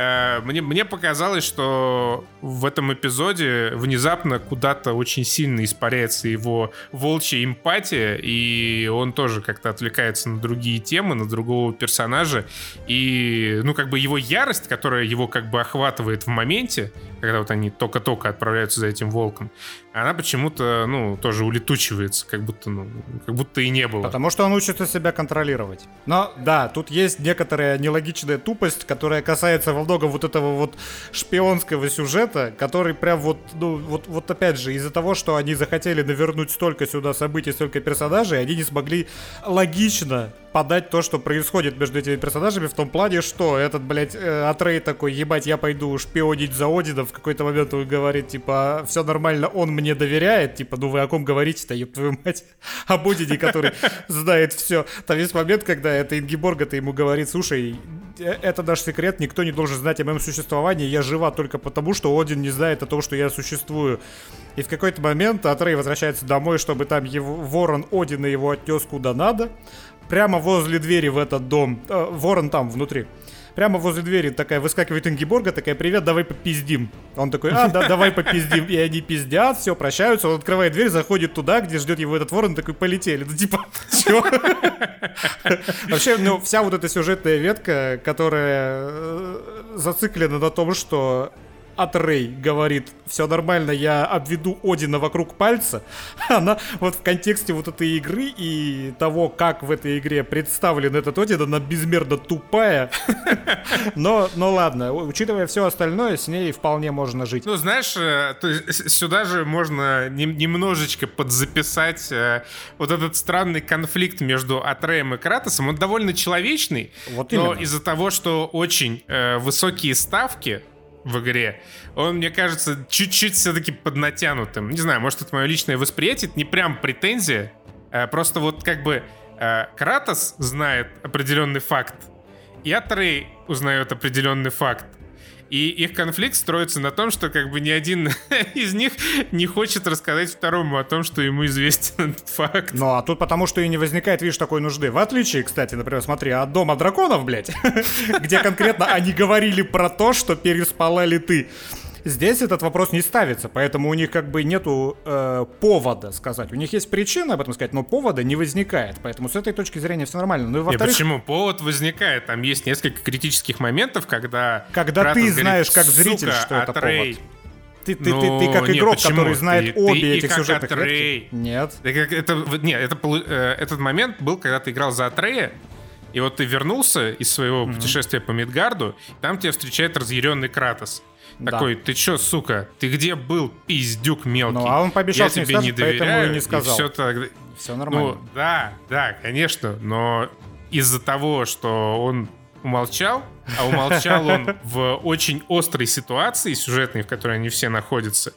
Э, мне, мне показалось, что в этом эпизоде внезапно куда-то очень сильно испаряется его волчья эмпатия, и он тоже как-то отвлекается на другие темы, на другого персонажа. И, ну, как бы его ярость, которая его как бы охватывает в моменте, когда вот они только-только отправляются за этим волком, она почему-то, ну, тоже улетучивается, как будто, ну, как будто и не было. Потому что он учится себя контролировать. Но, да, тут есть некоторая нелогичная тупость, которая касается во многом вот этого вот шпионского сюжета, который прям вот, ну, вот, вот опять же, из-за того, что они захотели навернуть столько сюда событий, столько персонажей, они не смогли логично подать то, что происходит между этими персонажами в том плане, что этот, блядь, э, Атрей такой, ебать, я пойду шпионить за Одином, в какой-то момент он говорит, типа, все нормально, он мне доверяет, типа, ну вы о ком говорите-то, еб твою мать, о Бодине, который знает все. Там есть момент, когда это Ингиборга-то ему говорит, слушай, э, это наш секрет, никто не должен знать о моем существовании, я жива только потому, что Один не знает о том, что я существую. И в какой-то момент Атрей возвращается домой, чтобы там его ворон Одина его отнес куда надо прямо возле двери в этот дом. Э, ворон там, внутри. Прямо возле двери такая выскакивает Ингиборга, такая, привет, давай попиздим. Он такой, а, да, давай попиздим. И они пиздят, все, прощаются. Он открывает дверь, заходит туда, где ждет его этот ворон, такой, полетели. Ну, типа, *laughs* чё? Вообще, ну, вся вот эта сюжетная ветка, которая э, зациклена на том, что Атрей говорит, все нормально, я обведу Одина вокруг пальца, *laughs* она вот в контексте вот этой игры и того, как в этой игре представлен этот Один, она безмерно тупая. *laughs* Но, но ладно, учитывая все остальное, с ней вполне можно жить. Ну, знаешь, э, сюда же можно немножечко подзаписать э, вот этот странный конфликт между Атреем и Кратосом. Он довольно человечный, вот но из-за того, что очень э, высокие ставки, в игре, он, мне кажется, чуть-чуть все-таки поднатянутым. Не знаю, может, это мое личное восприятие, это не прям претензия, а просто вот как бы а, Кратос знает определенный факт, и Атрей узнает определенный факт. И их конфликт строится на том, что как бы ни один *laughs* из них не хочет рассказать второму о том, что ему известен этот факт. Ну, а тут потому, что и не возникает, видишь, такой нужды. В отличие, кстати, например, смотри, от Дома драконов, блядь, *laughs* где конкретно они говорили про то, что переспала ли ты. Здесь этот вопрос не ставится, поэтому у них как бы нету э, повода сказать. У них есть причина об этом сказать, но повода не возникает. Поэтому с этой точки зрения все нормально. Ну и во почему? Повод возникает. Там есть несколько критических моментов, когда... Когда Кратос ты знаешь, как зритель, что это Атрей... повод. Ты, ты, ну, ты, ты, как игрок, нет, который знает ты, обе ты этих сюжетных Атрей. Нет. Это, это, нет, это, э, этот момент был, когда ты играл за Атрея, и вот ты вернулся из своего mm-hmm. путешествия по Мидгарду, там тебя встречает разъяренный Кратос. Такой, ты чё, сука, ты где был, пиздюк мелкий? Ну, а он пообещал Я тебе не доверяю, и не сказал. И все, так... все нормально. Ну, да, да, конечно, но из-за того, что он умолчал, а умолчал он *laughs* в очень острой ситуации сюжетной, в которой они все находятся,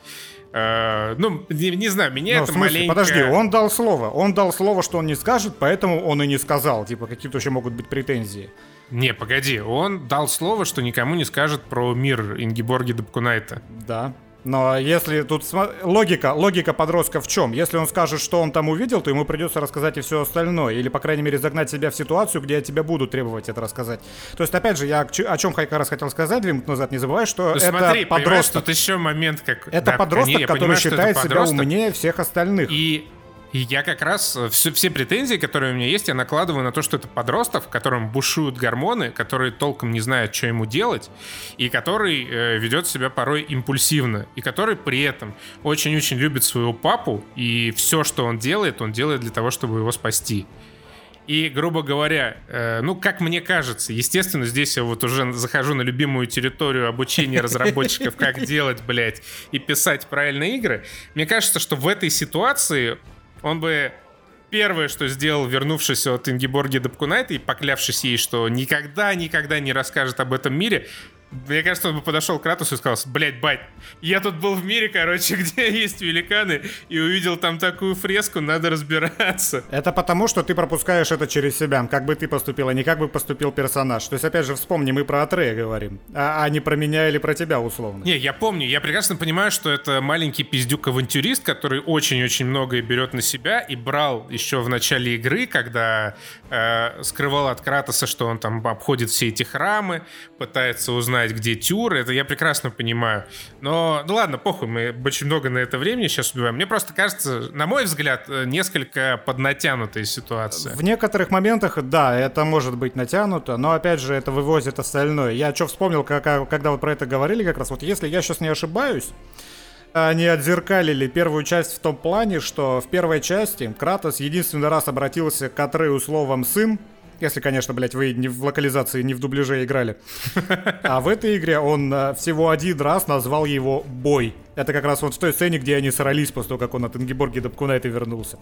Uh, ну, не, не знаю, меня ну, это смысле, маленько... Подожди, он дал слово. Он дал слово, что он не скажет, поэтому он и не сказал. Типа, какие-то еще могут быть претензии. Не, погоди, он дал слово, что никому не скажет про мир Ингиборги Дабкунайта. Да. Но если тут логика, логика подростка в чем? Если он скажет, что он там увидел, то ему придется рассказать и все остальное. Или, по крайней мере, загнать себя в ситуацию, где я тебя буду требовать это рассказать. То есть, опять же, я о чем как раз хотел сказать две минуты назад, не забывай, что ну, это смотри, подросток. тут еще момент как... Это да, подросток, который понимаю, считает себя умнее всех остальных. И И я как раз э, все, все претензии, которые у меня есть, я накладываю на то, что это подросток, в котором бушуют гормоны, который толком не знает, что ему делать, и который э, ведет себя порой импульсивно, и который при этом очень-очень любит своего папу, и все, что он делает, он делает для того, чтобы его спасти. И, грубо говоря, э, ну, как мне кажется, естественно, здесь я вот уже захожу на любимую территорию обучения разработчиков, как *laughs* делать, блядь, и писать правильные игры. Мне кажется, что в этой ситуации он бы первое, что сделал, вернувшись от Ингеборги Дапкунайта и поклявшись ей, что никогда-никогда не расскажет об этом мире, мне кажется, он бы подошел к Кратусу и сказал, блядь, бать, я тут был в мире, короче, *laughs* где есть великаны, и увидел там такую фреску, надо разбираться. Это потому, что ты пропускаешь это через себя, как бы ты поступил, а не как бы поступил персонаж. То есть, опять же, вспомни, мы про Атрея говорим, а, а не про меня или про тебя, условно. Не, я помню, я прекрасно понимаю, что это маленький пиздюк-авантюрист, который очень-очень многое берет на себя и брал еще в начале игры, когда э, скрывал от Кратоса, что он там обходит все эти храмы, пытается узнать знать, где Тюр, это я прекрасно понимаю. Но, ну ладно, похуй, мы очень много на это времени сейчас убиваем. Мне просто кажется, на мой взгляд, э, несколько поднатянутая ситуация. В некоторых моментах, да, это может быть натянуто, но, опять же, это вывозит остальное. Я что вспомнил, когда, когда вот про это говорили как раз, вот если я сейчас не ошибаюсь, они отзеркалили первую часть в том плане, что в первой части Кратос единственный раз обратился к Атрею словом «сын», если, конечно, блядь, вы не в локализации, не в дубляже играли. *laughs* А в этой игре он э, всего один раз назвал его «Бой». Это как раз вот в той сцене, где они сорались после того, как он от Ингеборги до Пкунайта вернулся.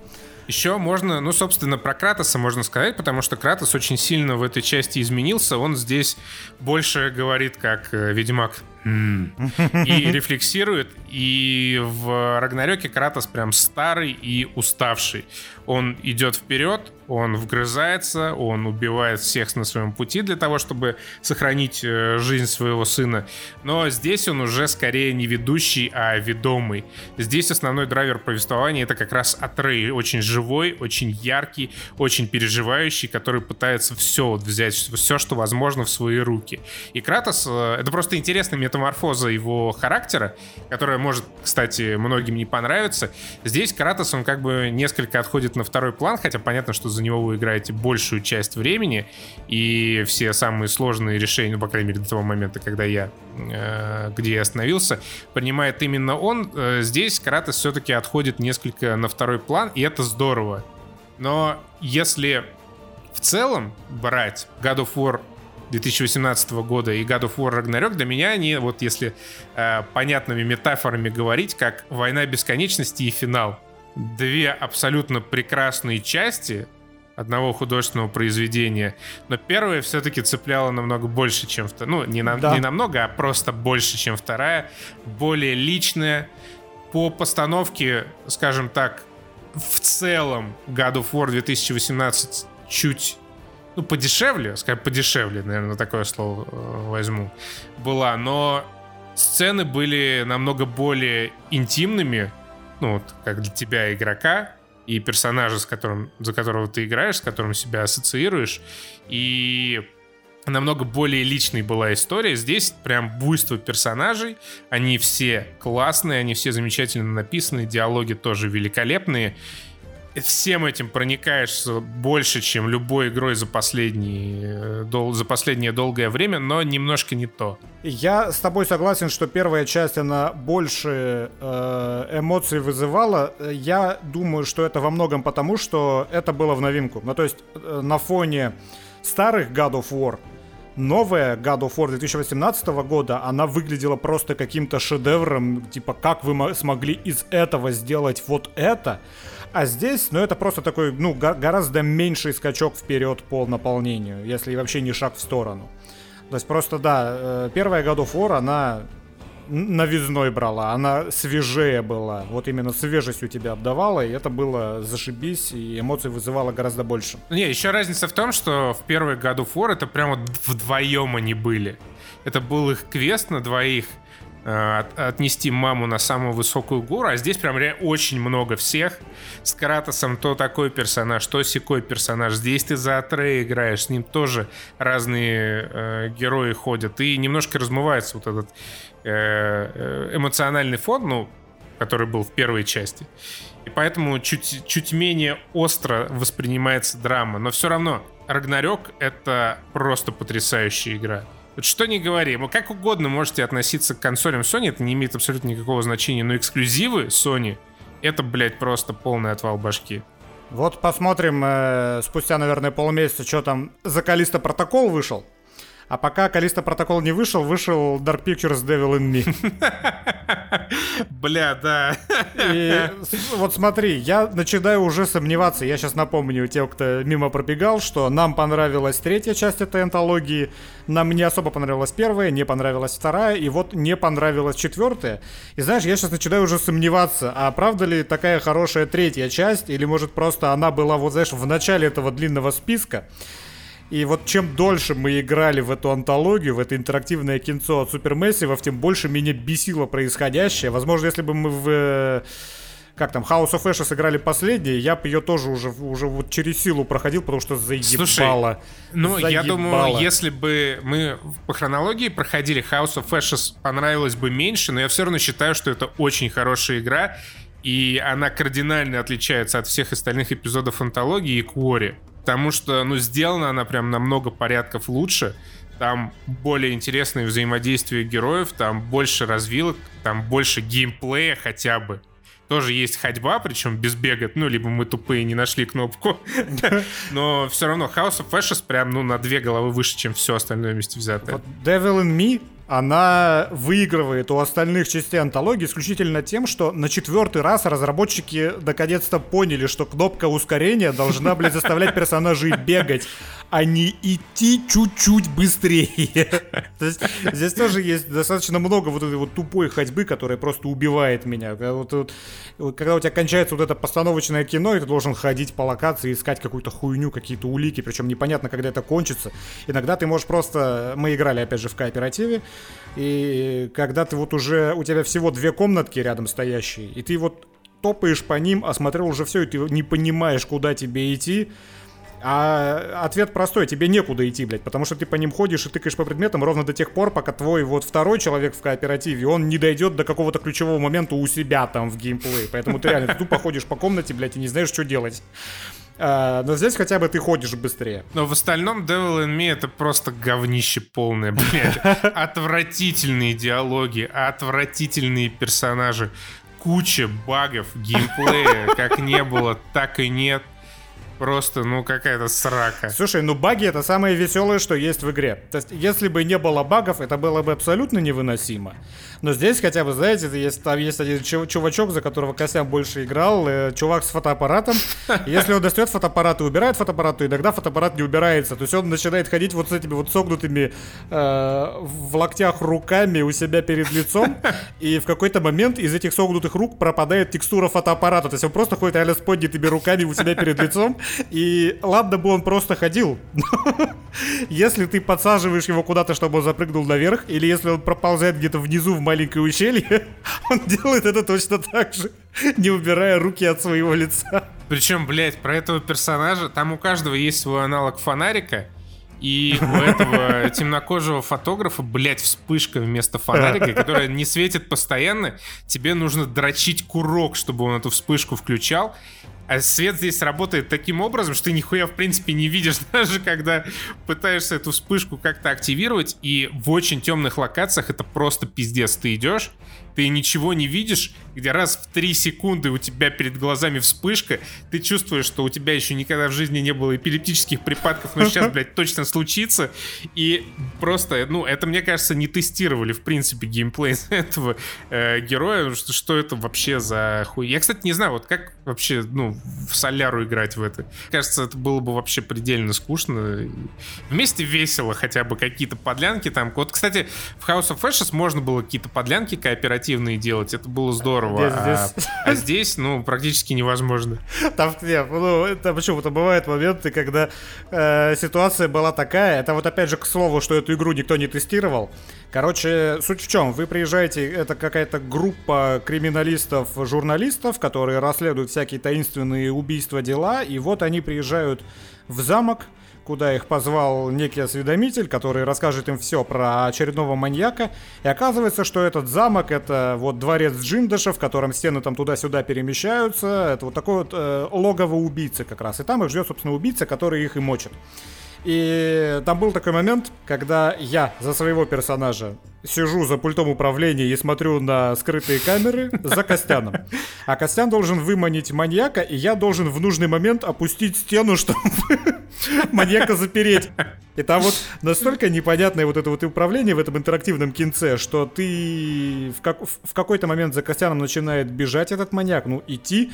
Еще можно, ну, собственно, про Кратоса можно сказать, потому что Кратос очень сильно в этой части изменился. Он здесь больше говорит как э, Ведьмак и *laughs* рефлексирует. И в Рагнарёке Кратос прям старый и уставший. Он идет вперед, он вгрызается, он убивает всех на своем пути для того, чтобы сохранить э, жизнь своего сына. Но здесь он уже скорее не ведущий, а ведомый. Здесь основной драйвер повествования это как раз Атрей. Очень живой, очень яркий, очень переживающий, который пытается все вот взять, все, что возможно в свои руки. И Кратос, э, это просто интересная метаморфоза его характера, которая может, кстати, многим не понравиться. Здесь Кратос, он как бы несколько отходит на второй план, хотя понятно, что за него вы играете большую часть времени, и все самые сложные решения, ну, по крайней мере, до того момента, когда я, э, где я остановился, принимает именно он. Э, здесь Кратос все-таки отходит несколько на второй план, и это здорово. Но если в целом брать God of War 2018 года и God of War Ragnarok, для меня они, вот если э, понятными метафорами говорить, как война бесконечности и финал. Две абсолютно прекрасные части одного художественного произведения, но первая все-таки цепляла намного больше, чем вторая. Ну, не, на, да. не намного, а просто больше, чем вторая. Более личная. По постановке, скажем так, в целом God of War 2018 чуть ну, подешевле, скажем, подешевле, наверное, такое слово э, возьму, была, но сцены были намного более интимными, ну, вот, как для тебя, игрока, и персонажа, с которым, за которого ты играешь, с которым себя ассоциируешь, и намного более личной была история. Здесь прям буйство персонажей. Они все классные, они все замечательно написаны, диалоги тоже великолепные всем этим проникаешься больше, чем любой игрой за, последний, э, дол, за последнее долгое время, но немножко не то. Я с тобой согласен, что первая часть, она больше э, эмоций вызывала. Я думаю, что это во многом потому, что это было в новинку. Ну, то есть э, на фоне старых God of War новая God of War 2018 года, она выглядела просто каким-то шедевром, типа, как вы смогли из этого сделать вот это? А здесь, ну, это просто такой, ну, го- гораздо меньший скачок вперед по наполнению, если вообще не шаг в сторону. То есть просто, да, э, первая God of War, она новизной брала, она свежее была. Вот именно свежесть у тебя обдавала, и это было зашибись, и эмоций вызывало гораздо больше. Не, еще разница в том, что в God of War это прямо вдвоем они были. Это был их квест на двоих, от, отнести маму на самую высокую гору, а здесь прям очень много всех. С Кратосом то такой персонаж, то секой персонаж. Здесь ты за Атрея играешь, с ним тоже разные э, герои ходят. И немножко размывается вот этот э, э эмоциональный фон, ну, который был в первой части. И поэтому чуть, чуть менее остро воспринимается драма. Но все равно, Рагнарёк — это просто потрясающая игра. Вот что не говори, вы как угодно можете относиться к консолям Sony, это не имеет абсолютно никакого значения, но эксклюзивы Sony — это, блядь, просто полный отвал башки. Вот посмотрим э, спустя, наверное, полмесяца, что там за протокол вышел. А пока Калиста протокол не вышел, вышел Dark Pictures Devil in Me. *laughs* Бля, да. И вот смотри, я начинаю уже сомневаться. Я сейчас напомню тем, кто мимо пробегал, что нам понравилась третья часть этой антологии, нам не особо понравилась первая, не понравилась вторая, и вот не понравилась четвертая. И знаешь, я сейчас начинаю уже сомневаться, а правда ли такая хорошая третья часть, или может просто она была вот, знаешь, в начале этого длинного списка, и вот чем дольше мы играли в эту антологию, в это интерактивное кинцо от Супермессивов, тем больше меня бесило происходящее. Возможно, если бы мы в э, как там, House of Ashes сыграли последние, я бы ее тоже уже, уже вот через силу проходил, потому что заебало. Слушай, ну, заебало. я думаю, если бы мы по хронологии проходили House of Ashes, понравилось бы меньше, но я все равно считаю, что это очень хорошая игра, и она кардинально отличается от всех остальных эпизодов антологии и Куори. Потому что, ну, сделана она прям на много порядков лучше. Там более интересное взаимодействие героев, там больше развилок, там больше геймплея хотя бы. Тоже есть ходьба, причем без бега. Ну, либо мы тупые не нашли кнопку. *laughs* Но все равно House of Ashes прям, ну, на две головы выше, чем все остальное вместе взятое. Devil in Me она выигрывает у остальных частей антологии исключительно тем, что на четвертый раз разработчики наконец-то поняли, что кнопка ускорения должна, блядь, заставлять персонажей бегать, а не идти чуть-чуть быстрее. То есть здесь тоже есть достаточно много вот этой вот тупой ходьбы, которая просто убивает меня. Вот, вот, когда у тебя кончается вот это постановочное кино, и ты должен ходить по локации, искать какую-то хуйню, какие-то улики, причем непонятно, когда это кончится. Иногда ты можешь просто... Мы играли, опять же, в кооперативе, и когда ты вот уже... У тебя всего две комнатки рядом стоящие, и ты вот топаешь по ним, осмотрел уже все, и ты не понимаешь, куда тебе идти, а ответ простой, тебе некуда идти, блядь, потому что ты по ним ходишь и тыкаешь по предметам ровно до тех пор, пока твой вот второй человек в кооперативе, он не дойдет до какого-то ключевого момента у себя там в геймплее. Поэтому ты реально тупо ходишь по комнате, блядь, и не знаешь, что делать. А, но здесь хотя бы ты ходишь быстрее. Но в остальном Devil in Me это просто говнище полное, блядь. *laughs* Отвратительные диалоги, отвратительные персонажи, куча багов, геймплея, как не было, так и нет. Просто, ну, какая-то срака. Слушай, ну баги это самое веселое, что есть в игре. То есть, если бы не было багов, это было бы абсолютно невыносимо. Но здесь хотя бы, знаете, есть, там есть один чувачок, за которого Косян больше играл, э, чувак с фотоаппаратом. Если он достает фотоаппарат и убирает фотоаппарат, то иногда фотоаппарат не убирается. То есть он начинает ходить вот с этими вот согнутыми э, в локтях руками у себя перед лицом. И в какой-то момент из этих согнутых рук пропадает текстура фотоаппарата. То есть он просто ходит реально с поднятыми руками у себя перед лицом. *laughs* И ладно бы он просто ходил. *laughs* Если ты подсаживаешь его куда-то, чтобы он запрыгнул наверх, или если он проползает где-то внизу в маленькое ущелье, *laughs* он делает это точно так же, не убирая руки от своего лица. Причем, блядь, про этого персонажа, там у каждого есть свой аналог фонарика, и у этого темнокожего фотографа, блядь, вспышка вместо фонарика, которая не светит постоянно. Тебе нужно дрочить курок, чтобы он эту вспышку включал. А свет здесь работает таким образом, что ты нихуя в принципе не видишь, *laughs* даже когда пытаешься эту вспышку как-то активировать. И в очень темных локациях это просто пиздец. Ты идешь, ты ничего не видишь, где раз в 3 секунды у тебя перед глазами вспышка, ты чувствуешь, что у тебя еще никогда в жизни не было эпилептических припадков, но сейчас, *laughs* блядь, точно случится. И просто, ну, это, мне кажется, не тестировали, в принципе, геймплей *laughs* этого э, героя, что, что это вообще за хуй. Я, кстати, не знаю, вот как вообще, ну, в соляру играть в это. Кажется, это было бы вообще предельно скучно. Вместе весело хотя бы какие-то подлянки там. Вот, кстати, в House of Ashes можно было какие-то подлянки кооперативные кооперативные делать, это было здорово. Здесь, а, здесь... *laughs* а здесь, ну, практически невозможно. Там, нет, ну, это почему-то бывают моменты, когда э, ситуация была такая, это вот опять же к слову, что эту игру никто не тестировал. Короче, суть в чем, вы приезжаете, это какая-то группа криминалистов, журналистов, которые расследуют всякие таинственные убийства, дела, и вот они приезжают в замок, куда их позвал некий осведомитель, который расскажет им все про очередного маньяка. И оказывается, что этот замок — это вот дворец Джиндыша, в котором стены там туда-сюда перемещаются. Это вот такой вот э, логово убийцы как раз. И там их ждет, собственно, убийца, который их и мочит. И там был такой момент, когда я за своего персонажа сижу за пультом управления и смотрю на скрытые камеры за Костяном. А Костян должен выманить маньяка, и я должен в нужный момент опустить стену, чтобы *laughs* маньяка запереть. И там вот настолько непонятное вот это вот управление в этом интерактивном кинце, что ты в, как, в какой-то момент за Костяном начинает бежать этот маньяк, ну, идти,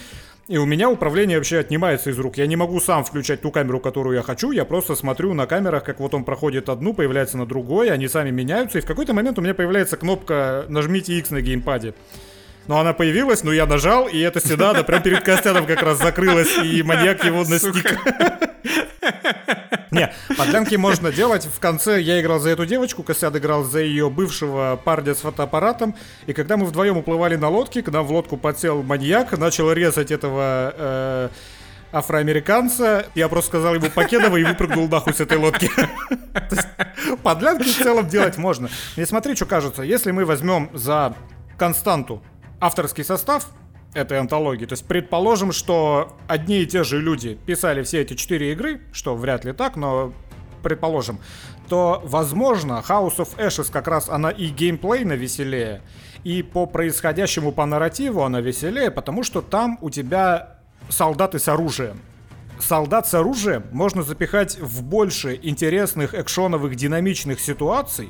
и у меня управление вообще отнимается из рук. Я не могу сам включать ту камеру, которую я хочу. Я просто смотрю на камерах, как вот он проходит одну, появляется на другой, они сами меняются. И в какой-то момент у меня появляется кнопка «Нажмите X на геймпаде». Но она появилась, но я нажал, и эта стена, да, прям перед Костяном как раз закрылась, и маньяк его настиг. Не, подлянки можно делать. В конце я играл за эту девочку, Костян играл за ее бывшего парня с фотоаппаратом. И когда мы вдвоем уплывали на лодке, когда в лодку подсел маньяк, начал резать этого э, афроамериканца, я просто сказал ему покедово и выпрыгнул нахуй с этой лодки. Подлянки в целом делать можно. Не смотри, что кажется. Если мы возьмем за константу авторский состав, этой антологии. То есть предположим, что одни и те же люди писали все эти четыре игры, что вряд ли так, но предположим, то, возможно, House of Ashes как раз она и геймплейно веселее, и по происходящему по нарративу она веселее, потому что там у тебя солдаты с оружием. Солдат с оружием можно запихать в больше интересных экшоновых динамичных ситуаций,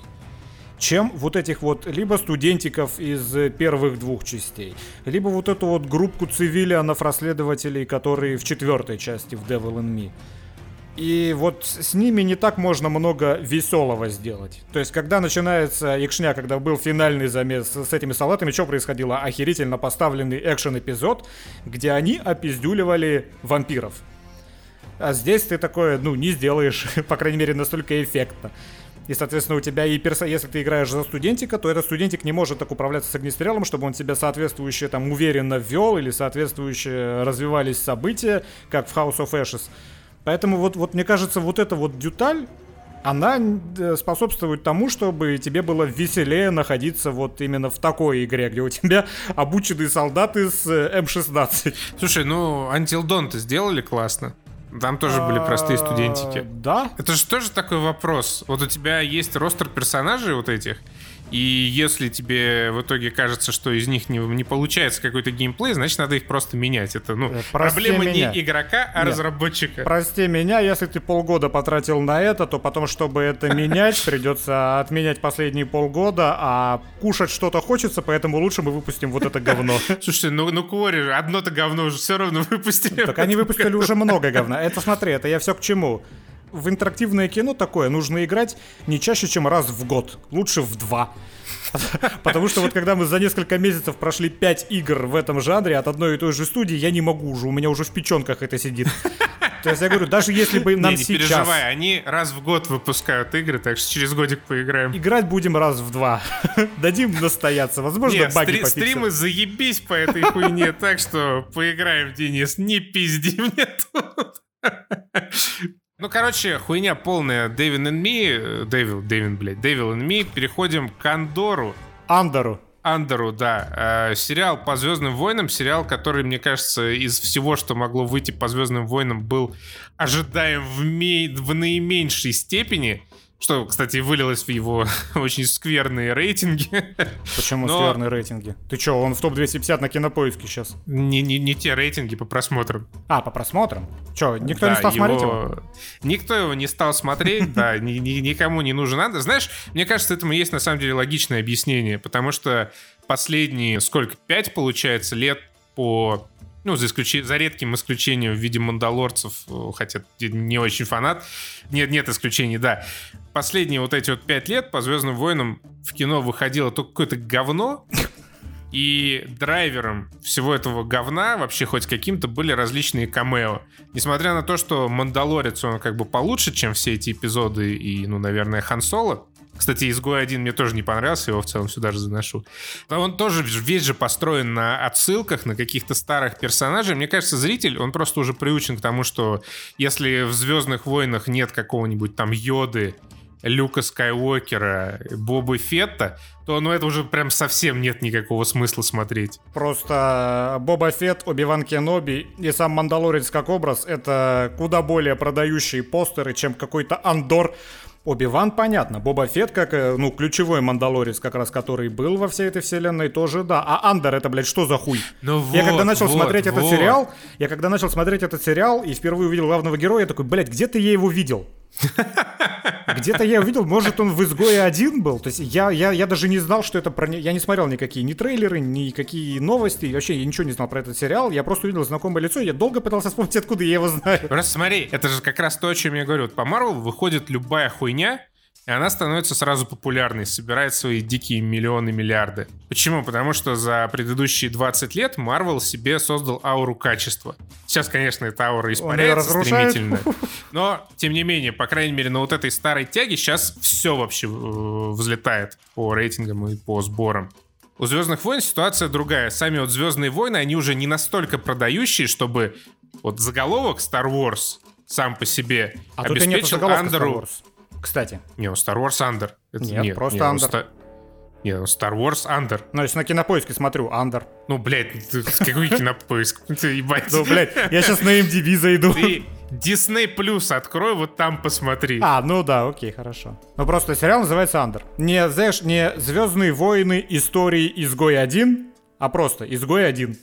чем вот этих вот либо студентиков из первых двух частей, либо вот эту вот группку цивилианов-расследователей, которые в четвертой части в Devil in Me. И вот с ними не так можно много веселого сделать. То есть, когда начинается экшня, когда был финальный замес с этими салатами, что происходило? Охерительно поставленный экшен-эпизод, где они опиздюливали вампиров. А здесь ты такое, ну, не сделаешь, *laughs* по крайней мере, настолько эффектно. И, соответственно, у тебя и перса... если ты играешь за студентика, то этот студентик не может так управляться с огнестрелом, чтобы он тебя соответствующе там уверенно ввел или соответствующе развивались события, как в House of Ashes. Поэтому вот, вот мне кажется, вот эта вот деталь, она э, способствует тому, чтобы тебе было веселее находиться вот именно в такой игре, где у тебя обученные солдаты с э, М16. Слушай, ну Until Dawn-то сделали классно. Там тоже были простые студентики. Да. Это же тоже такой вопрос. Вот у тебя есть ростер персонажей вот этих, и если тебе в итоге кажется, что из них не, не получается какой-то геймплей, значит, надо их просто менять. Это, ну, э, Прости проблема меня. не игрока, а Нет. разработчика. Прости меня, если ты полгода потратил на это, то потом, чтобы это менять, *laughs* придется отменять последние полгода, а кушать что-то хочется, поэтому лучше мы выпустим вот это говно. *laughs* Слушайте, ну, ну Кори, одно-то говно уже все равно *laughs* выпустили. Так они выпустили уже много говна. Это смотри, это я все к чему в интерактивное кино такое нужно играть не чаще, чем раз в год. Лучше в два. *laughs* Потому что вот когда мы за несколько месяцев прошли 5 игр в этом жанре от одной и той же студии, я не могу уже, у меня уже в печенках это сидит. *laughs* То есть я говорю, даже если бы нам не, не сейчас... переживай, они раз в год выпускают игры, так что через годик поиграем. Играть будем раз в два. *laughs* Дадим настояться. Возможно, Нет, баги стри- стримы заебись по этой хуйне, так что поиграем, Денис. Не пизди мне тут. Ну, короче, хуйня полная. Devil and Me, Devil, Devil, блядь, Devil and Me. Переходим к Андору. Андору. Андору, да. Э, сериал по Звездным войнам, сериал, который, мне кажется, из всего, что могло выйти по Звездным войнам, был ожидаем в, ме- в наименьшей степени. Что, кстати, вылилось в его *laughs* очень скверные рейтинги. Почему Но... скверные рейтинги? Ты что, он в топ-250 на кинопоиске сейчас? Не, не, не те рейтинги по просмотрам. А, по просмотрам? Че, никто да, не стал его... смотреть его? Никто его не стал смотреть, да, никому не нужен надо. Знаешь, мне кажется, этому есть на самом деле логичное объяснение, потому что последние, сколько, пять, получается, лет по ну, за, исключ... за редким исключением в виде мандалорцев, э, хотя не очень фанат. Нет, нет исключений, да. Последние вот эти вот пять лет по Звездным войнам в кино выходило только какое-то говно, и драйвером всего этого говна, вообще хоть каким-то, были различные камео. Несмотря на то, что Мандалорец, он как бы получше, чем все эти эпизоды и, ну, наверное, Хан Соло, Кстати, «Изгой один мне тоже не понравился, его в целом сюда же заношу. Но он тоже весь же построен на отсылках, на каких-то старых персонажей. Мне кажется, зритель, он просто уже приучен к тому, что если в «Звездных войнах» нет какого-нибудь там Йоды, Люка Скайуокера, Боба Фетта, то ну это уже прям совсем нет никакого смысла смотреть. Просто Боба Фетт, Оби-Ван Кеноби и сам Мандалорец как образ — это куда более продающие постеры, чем какой-то Андор Оби-Ван, понятно. Боба Фетт, как, э, ну, ключевой мандалорец, как раз, который был во всей этой вселенной, тоже да. А Андер, это, блядь, что за хуй? Ну я вот, когда начал вот, смотреть вот. этот сериал, я когда начал смотреть этот сериал и впервые увидел главного героя, я такой, блядь, где-то я его видел. Где-то я увидел, может, он в «Изгое один» был. То есть я, я, я даже не знал, что это про... Я не смотрел никакие ни трейлеры, ни какие новости. Вообще я ничего не знал про этот сериал. Я просто увидел знакомое лицо, я долго пытался вспомнить, откуда я его знаю. Просто смотри, это же как раз то, о чем я говорю. По Марвел выходит любая хуйня, и она становится сразу популярной, собирает свои дикие миллионы, миллиарды. Почему? Потому что за предыдущие 20 лет Marvel себе создал ауру качества. Сейчас, конечно, эта аура испаряется стремительно. *laughs* Но, тем не менее, по крайней мере, на вот этой старой тяге сейчас все вообще э, взлетает по рейтингам и по сборам. У Звездных войн ситуация другая. Сами вот Звездные войны, они уже не настолько продающие, чтобы вот заголовок Star Wars сам по себе а обеспечил Андеру... Кстати. Не, Star Wars Under. Это, нет, нет, просто нет, Under. Ста... Не, Star Wars Under. Ну, если на кинопоиске смотрю, Under. Ну, блядь, какой кинопоиск? *laughs* Ты ебать. Ну, блядь, я сейчас на MDB зайду. Ты Disney Plus открой, вот там посмотри. А, ну да, окей, хорошо. Ну просто сериал называется Under. Не, знаешь, не Звездные войны истории Изгой 1, а просто Изгой 1.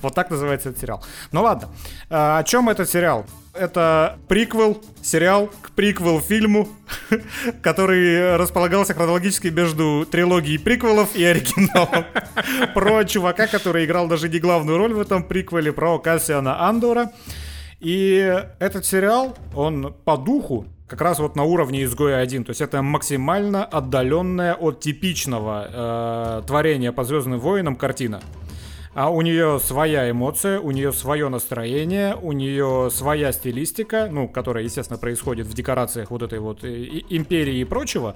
Вот так называется этот сериал. Ну ладно. А, о чем этот сериал? Это приквел, сериал к приквел фильму, *laughs* который располагался хронологически между трилогией приквелов и оригиналом. *laughs* Про чувака, который играл даже не главную роль в этом приквеле, про Кассиана Андора. И этот сериал, он по духу как раз вот на уровне изгоя 1. То есть это максимально отдаленная от типичного э, творения по Звездным войнам картина. А у нее своя эмоция, у нее свое настроение, у нее своя стилистика, ну, которая, естественно, происходит в декорациях вот этой вот и, империи и прочего.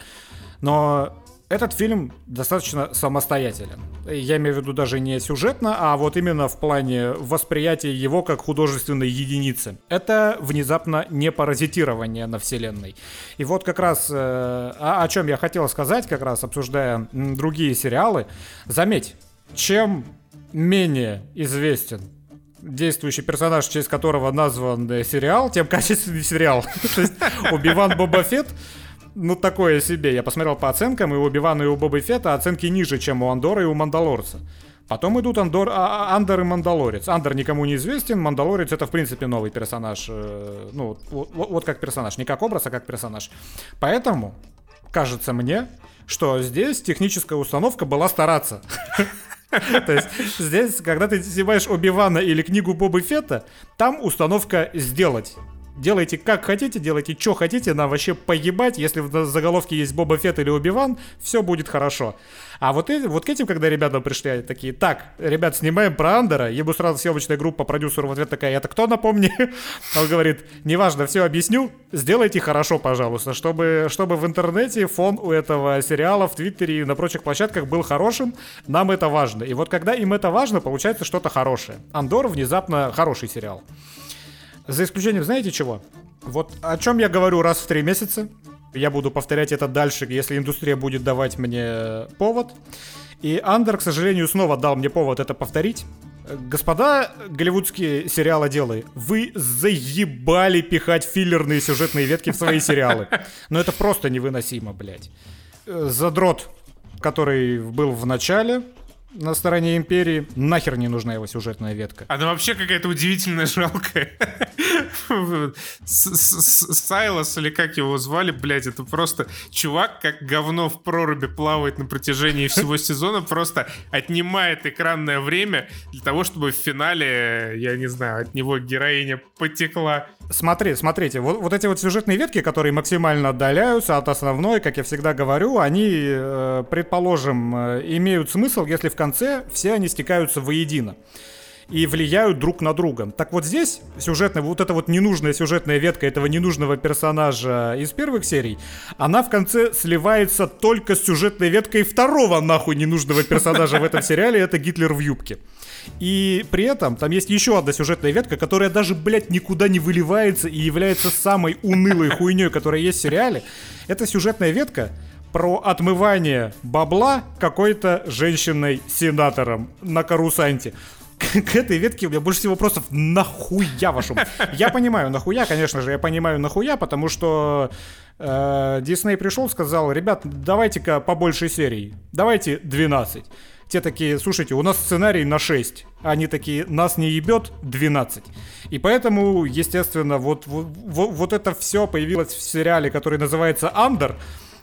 Но этот фильм достаточно самостоятелен. Я имею в виду даже не сюжетно, а вот именно в плане восприятия его как художественной единицы. Это внезапно не паразитирование на вселенной. И вот как раз э, о, о чем я хотел сказать, как раз обсуждая другие сериалы. Заметь, чем менее известен действующий персонаж, через которого назван э, сериал, тем качественный сериал. *laughs* То есть Убиван Боба Фетт ну, такое себе. Я посмотрел по оценкам, и у Убивана и у Боба Фетта оценки ниже, чем у Андора и у Мандалорца. Потом идут Андор, а, а, Андер и Мандалорец. Андер никому не известен, Мандалорец это, в принципе, новый персонаж. Э, ну, вот, вот как персонаж. Не как образ, а как персонаж. Поэтому, кажется мне, что здесь техническая установка была стараться. *laughs* То есть здесь, когда ты снимаешь Оби-Вана или книгу Боба Фетта, там установка «сделать». Делайте как хотите, делайте что хотите, нам вообще погибать. Если в заголовке есть Боба Фетт или Оби-Ван, все будет хорошо. А вот, эти, вот к этим, когда ребята пришли, они такие, так, ребят, снимаем про Андера, ему сразу съемочная группа, продюсер в ответ такая, это кто, напомни? *laughs* Он говорит, неважно, все объясню, сделайте хорошо, пожалуйста, чтобы, чтобы в интернете фон у этого сериала в Твиттере и на прочих площадках был хорошим, нам это важно. И вот когда им это важно, получается что-то хорошее. Андор внезапно хороший сериал. За исключением, знаете чего? Вот о чем я говорю раз в три месяца. Я буду повторять это дальше, если индустрия будет давать мне повод. И Андер, к сожалению, снова дал мне повод это повторить. Господа голливудские сериалоделы, вы заебали пихать филлерные сюжетные ветки в свои сериалы. Но это просто невыносимо, блядь. Задрот, который был в начале, на стороне Империи, нахер не нужна его сюжетная ветка. Она вообще какая-то удивительно жалкая. Сайлос, или как его звали, блядь, это просто чувак, как говно в проруби плавает на протяжении всего *laughs* сезона, просто отнимает экранное время для того, чтобы в финале, я не знаю, от него героиня потекла. Смотри, смотрите, вот, вот эти вот сюжетные ветки, которые максимально отдаляются от основной, как я всегда говорю, они, э, предположим, э, имеют смысл, если в конце все они стекаются воедино. и влияют друг на друга. Так вот здесь сюжетная, вот эта вот ненужная сюжетная ветка этого ненужного персонажа из первых серий, она в конце сливается только с сюжетной веткой второго нахуй ненужного персонажа в этом *laughs* сериале, это Гитлер в юбке. И при этом там есть еще одна сюжетная ветка, которая даже, блядь, никуда не выливается и является самой унылой хуйней, которая есть в сериале. Это сюжетная ветка, про отмывание бабла какой-то женщиной-сенатором на карусанте. К, этой ветке у меня больше всего вопросов нахуя вашу. Я понимаю нахуя, конечно же, я понимаю нахуя, потому что э, Дисней пришел, сказал, ребят, давайте-ка побольше серий, давайте 12. Те такие, слушайте, у нас сценарий на 6. Они такие, нас не ебет 12. И поэтому, естественно, вот, вот, вот это все появилось в сериале, который называется «Андер»,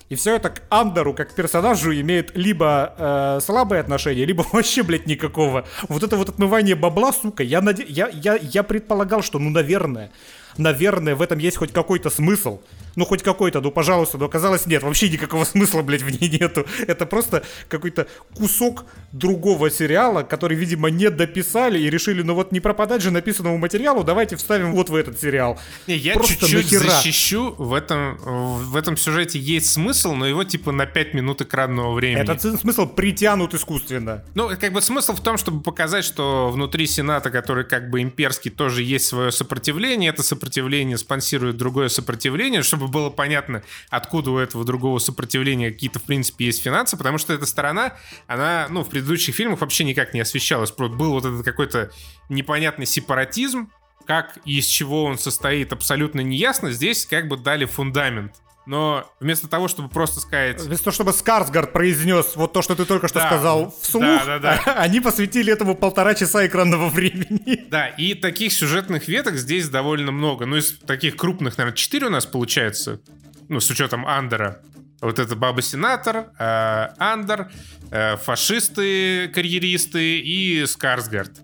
и все это к Андеру, как персонажу, имеет либо э, слабое отношение, либо *laughs* вообще, блядь, никакого. Вот это вот отмывание бабла, сука, я, наде... я, я, я предполагал, что, ну, наверное, наверное, в этом есть хоть какой-то смысл. Ну, хоть какой-то, ну, пожалуйста, но оказалось, нет, вообще никакого *laughs* смысла, блядь, в ней нету. Это просто какой-то кусок другого сериала, который, видимо, не дописали и решили, ну вот не пропадать же написанному материалу, давайте вставим вот в этот сериал. Не, я чуть-чуть защищу, в этом, в этом сюжете есть смысл, но его типа на 5 минут экранного времени. Этот смысл притянут искусственно. Ну, как бы смысл в том, чтобы показать, что внутри Сената, который как бы имперский, тоже есть свое сопротивление, это сопротивление сопротивление спонсирует другое сопротивление, чтобы было понятно, откуда у этого другого сопротивления какие-то, в принципе, есть финансы, потому что эта сторона, она, ну, в предыдущих фильмах вообще никак не освещалась. Был вот этот какой-то непонятный сепаратизм, как и из чего он состоит, абсолютно неясно. Здесь как бы дали фундамент. Но вместо того, чтобы просто сказать... Вместо того, чтобы Скарсгард произнес вот то, что ты только что да, сказал вслух, да, да, да. *laughs* они посвятили этому полтора часа экранного времени. Да, и таких сюжетных веток здесь довольно много. Ну, из таких крупных, наверное, четыре у нас получается. Ну, с учетом Андера. Вот это Баба-сенатор, э, Андер, э, фашисты, карьеристы и Скарсгард.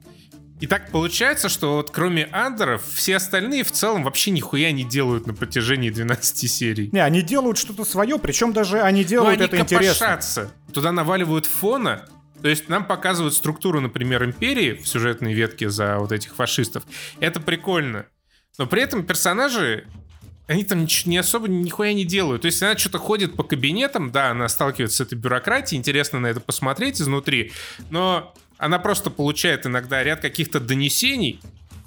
И так получается, что вот кроме андеров, все остальные в целом вообще нихуя не делают на протяжении 12 серий. Не, они делают что-то свое, причем даже они делают ну, они это интересно. Туда наваливают фона, то есть нам показывают структуру, например, империи в сюжетной ветке за вот этих фашистов. Это прикольно. Но при этом персонажи, они там не особо нихуя не делают. То есть она что-то ходит по кабинетам, да, она сталкивается с этой бюрократией, интересно на это посмотреть изнутри, но она просто получает иногда ряд каких-то донесений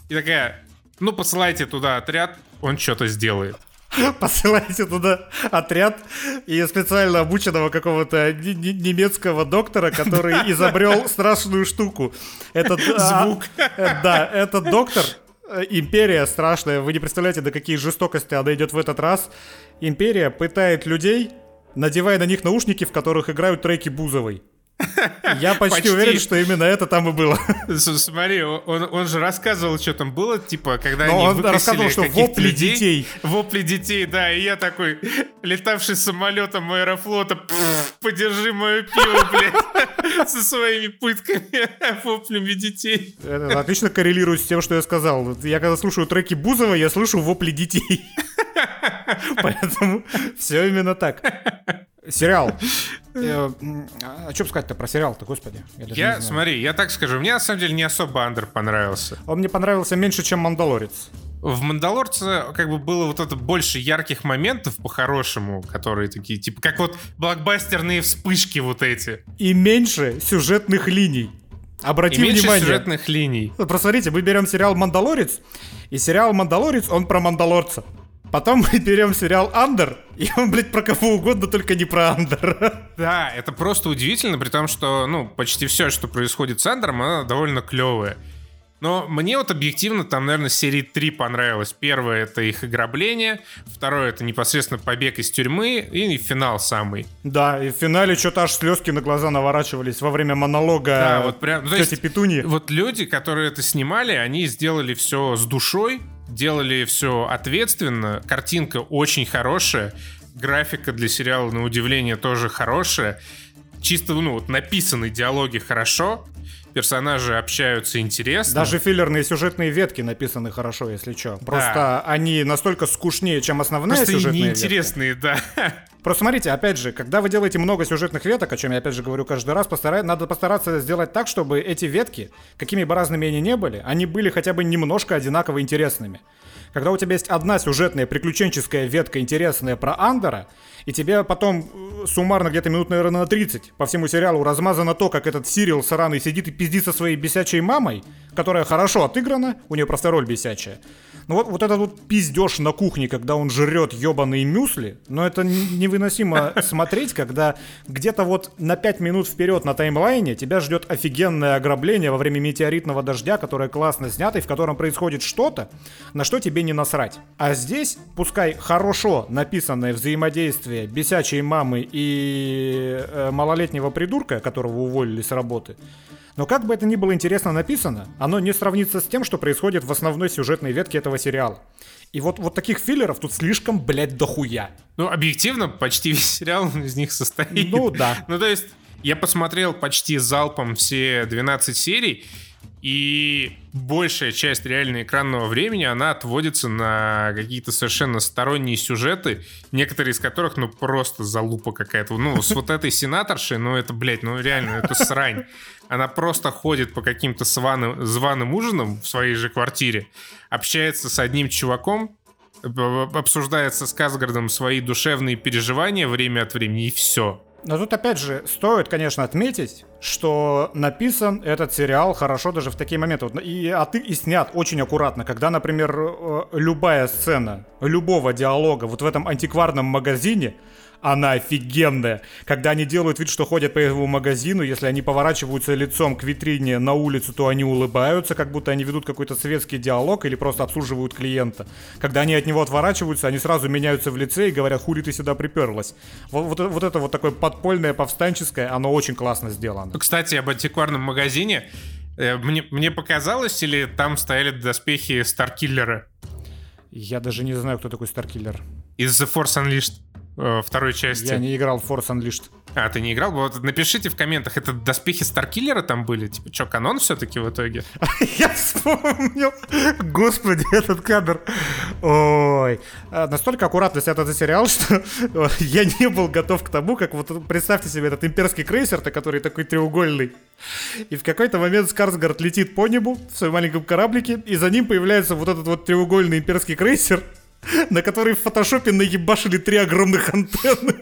и такая, ну, посылайте туда отряд, он что-то сделает. *laughs* Посылайте туда отряд и специально обученного какого-то немецкого доктора, который *laughs* изобрел страшную штуку. Этот а, звук. А, да, этот доктор э, Империя страшная. Вы не представляете, до какие жестокости она идет в этот раз. Империя пытает людей, надевая на них наушники, в которых играют треки Бузовой. Я почти, почти уверен, что именно это там и было. Смотри, он, он же рассказывал, что там было, типа, когда Но они он рассказывал, что вопли людей, детей. Вопли детей, да, и я такой, летавший самолетом аэрофлота, подержи мое пиво, блядь, *laughs* со своими пытками, *laughs* воплями детей. Это отлично коррелирует с тем, что я сказал. Я когда слушаю треки Бузова, я слышу вопли детей. *laughs* Поэтому все именно так. Сериал. *laughs* Э, а что сказать-то про сериал-то, господи? Я, смотри, я так скажу, мне на самом деле не особо Андер понравился. Он мне понравился меньше, чем Мандалорец. В Мандалорце как бы было вот это больше ярких моментов по-хорошему, которые такие, типа, как вот блокбастерные вспышки вот эти. И меньше сюжетных линий. Обрати и меньше внимание. сюжетных линий. Вот посмотрите, мы берем сериал «Мандалорец», и сериал «Мандалорец», он про Мандалорца. Потом мы берем сериал Андер, и он, блядь, про кого угодно, только не про Андер. Да, это просто удивительно, при том, что, ну, почти все, что происходит с Андером, оно довольно клевое. Но мне вот объективно там, наверное, серии 3 понравилось. Первое — это их ограбление, второе — это непосредственно побег из тюрьмы, и финал самый. Да, и в финале что-то аж слезки на глаза наворачивались во время монолога да, вот прям, тети Петуни. Вот люди, которые это снимали, они сделали все с душой, делали все ответственно, картинка очень хорошая, графика для сериала, на удивление, тоже хорошая. Чисто, ну, вот написаны диалоги хорошо, персонажи общаются интересно. Даже филлерные сюжетные ветки написаны хорошо, если что. Просто да. они настолько скучнее, чем основная Просто сюжетная неинтересные, ветка. да. Просто смотрите, опять же, когда вы делаете много сюжетных веток, о чем я опять же говорю каждый раз, постарай, надо постараться сделать так, чтобы эти ветки, какими бы разными они ни были, они были хотя бы немножко одинаково интересными. Когда у тебя есть одна сюжетная приключенческая ветка интересная про Андера, и тебе потом э, суммарно где-то минут, наверное, на 30 по всему сериалу размазано то, как этот Сирил сраный сидит и пиздит со своей бесячей мамой, которая хорошо отыграна, у нее просто роль бесячая. Ну вот, вот этот вот пиздеж на кухне, когда он жрет ебаные мюсли, но это невыносимо *laughs* смотреть, когда где-то вот на 5 минут вперед на таймлайне тебя ждет офигенное ограбление во время метеоритного дождя, которое классно снято, и в котором происходит что-то, на что тебе не насрать. А здесь, пускай хорошо написанное взаимодействие бесячей мамы и э, малолетнего придурка, которого уволили с работы, но как бы это ни было интересно написано, оно не сравнится с тем, что происходит в основной сюжетной ветке этого сериала. И вот, вот таких филлеров тут слишком, блядь, дохуя. Ну, объективно, почти весь *laughs* сериал из них состоит. Ну, да. Ну, то есть, я посмотрел почти залпом все 12 серий, и большая часть реально экранного времени, она отводится на какие-то совершенно сторонние сюжеты, некоторые из которых, ну, просто залупа какая-то. Ну, с вот этой сенаторшей, ну, это, блядь, ну, реально, это срань. Она просто ходит по каким-то званым, званым ужинам в своей же квартире, общается с одним чуваком, обсуждается с Казгардом свои душевные переживания время от времени, и все. Но тут опять же стоит, конечно, отметить, что написан этот сериал хорошо даже в такие моменты. И, а ты и снят очень аккуратно, когда, например, э, любая сцена любого диалога вот в этом антикварном магазине, она офигенная. Когда они делают вид, что ходят по его магазину, если они поворачиваются лицом к витрине на улицу, то они улыбаются, как будто они ведут какой-то светский диалог или просто обслуживают клиента. Когда они от него отворачиваются, они сразу меняются в лице и говорят, хули ты сюда приперлась. Вот, вот, вот это вот такое подпольное, повстанческое, оно очень классно сделано. Кстати, об антикварном магазине. Э, мне, мне показалось, или там стояли доспехи Старкиллера? Я даже не знаю, кто такой Старкиллер. Из The Force Unleashed. Э, второй части. Я не играл в Force Unleashed. А, ты не играл? Вот напишите в комментах, это доспехи Старкиллера там были? Типа, что, канон все-таки в итоге? *laughs* Я вспомнил. Господи, этот кадр. Ой. А, настолько аккуратно снят этот сериал, *laughs* что я не был готов к тому, как вот представьте себе этот имперский крейсер-то, который такой треугольный. И в какой-то момент Скарсгард летит по небу в своем маленьком кораблике, и за ним появляется вот этот вот треугольный имперский крейсер, *laughs* на который в фотошопе наебашили три огромных антенны.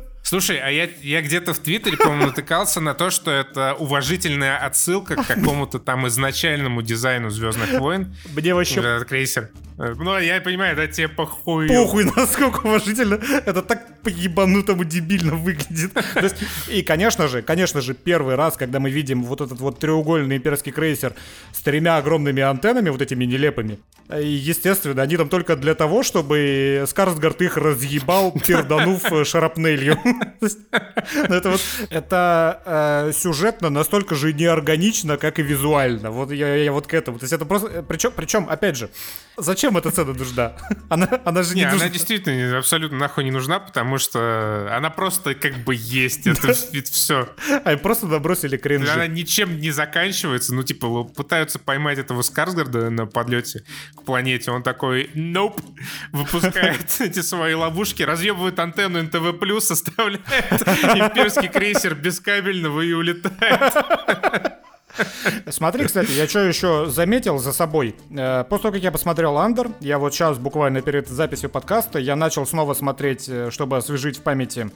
*laughs* Слушай, а я, я где-то в Твиттере, по-моему, натыкался на то, что это уважительная отсылка к какому-то там изначальному дизайну Звездных войн. Мне вообще... Этот крейсер. Ну, я понимаю, да, тебе похуй. Похуй, *laughs* насколько уважительно. Это так по-ебанутому дебильно выглядит. Есть, и, конечно же, конечно же, первый раз, когда мы видим вот этот вот треугольный имперский крейсер с тремя огромными антеннами, вот этими нелепыми, естественно, они там только для того, чтобы Скарсгард их разъебал, перданув шарапнелью. *laughs* Ну, это вот, это э, сюжетно настолько же неорганично, как и визуально. Вот я, я вот к этому. То есть это просто, причем, причем, опять же, зачем эта сцена нужна? *laughs* Она, она же не, не нужна. Она действительно абсолютно нахуй не нужна, потому что она просто как бы есть. Это все. А просто набросили кринжи. Она ничем не заканчивается. Ну, типа, пытаются поймать этого Скарсгарда на подлете к планете. Он такой, nope, *laughs* выпускает эти свои ловушки, разъебывает антенну НТВ+, оставляет имперский крейсер без кабельного и улетает. Смотри, кстати, я что еще заметил за собой. Э, после того, как я посмотрел Андер, я вот сейчас буквально перед записью подкаста, я начал снова смотреть, э, чтобы освежить в памяти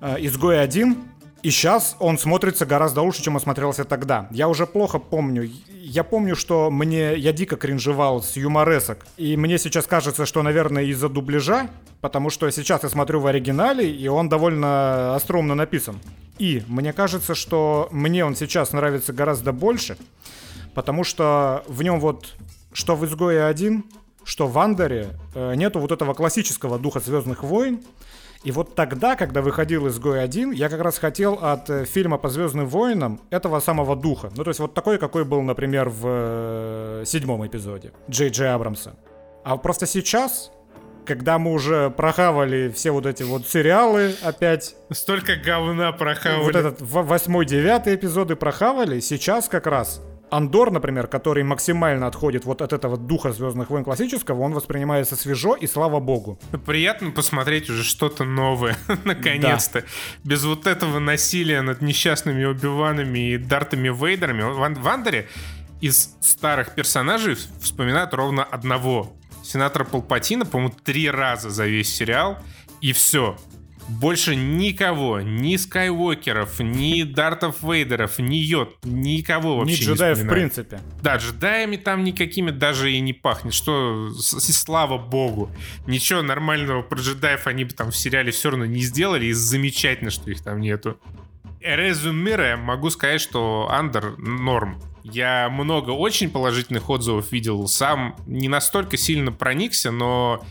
э, «Изгой 1», и сейчас он смотрится гораздо лучше, чем он смотрелся тогда. Я уже плохо помню. Я помню, что мне я дико кринжевал с юморесок. И мне сейчас кажется, что, наверное, из-за дубляжа, потому что сейчас я смотрю в оригинале, и он довольно остроумно написан. И мне кажется, что мне он сейчас нравится гораздо больше, потому что в нем вот, что в «Изгое 1», что в «Андере» э, нету вот этого классического духа «Звездных войн», и вот тогда, когда выходил «Изгой 1», я как раз хотел от э, фильма по «Звездным войнам» этого самого духа. Ну, то есть вот такой, какой был, например, в э, седьмом эпизоде Джей Джей Абрамса. А просто сейчас, когда мы уже прохавали все вот эти вот сериалы опять. Столько говна прохавали. Вот этот восьмой, девятый эпизоды прохавали. Сейчас как раз Андор, например, который максимально отходит вот от этого духа Звездных войн классического, он воспринимается свежо и слава богу. Приятно посмотреть уже что-то новое, *laughs* наконец-то. Да. Без вот этого насилия над несчастными Убиванами и Дартами Вейдерами. В Андере из старых персонажей вспоминают ровно одного. Сенатора Палпатина, по-моему, три раза за весь сериал. И все больше никого, ни Скайуокеров, ни Дартов Вейдеров, ни Йод, никого вообще ни джедаев не в принципе. Да, джедаями там никакими даже и не пахнет, что, слава богу, ничего нормального про джедаев они бы там в сериале все равно не сделали, и замечательно, что их там нету. Резюмируя, могу сказать, что Андер норм. Я много очень положительных отзывов видел сам, не настолько сильно проникся, но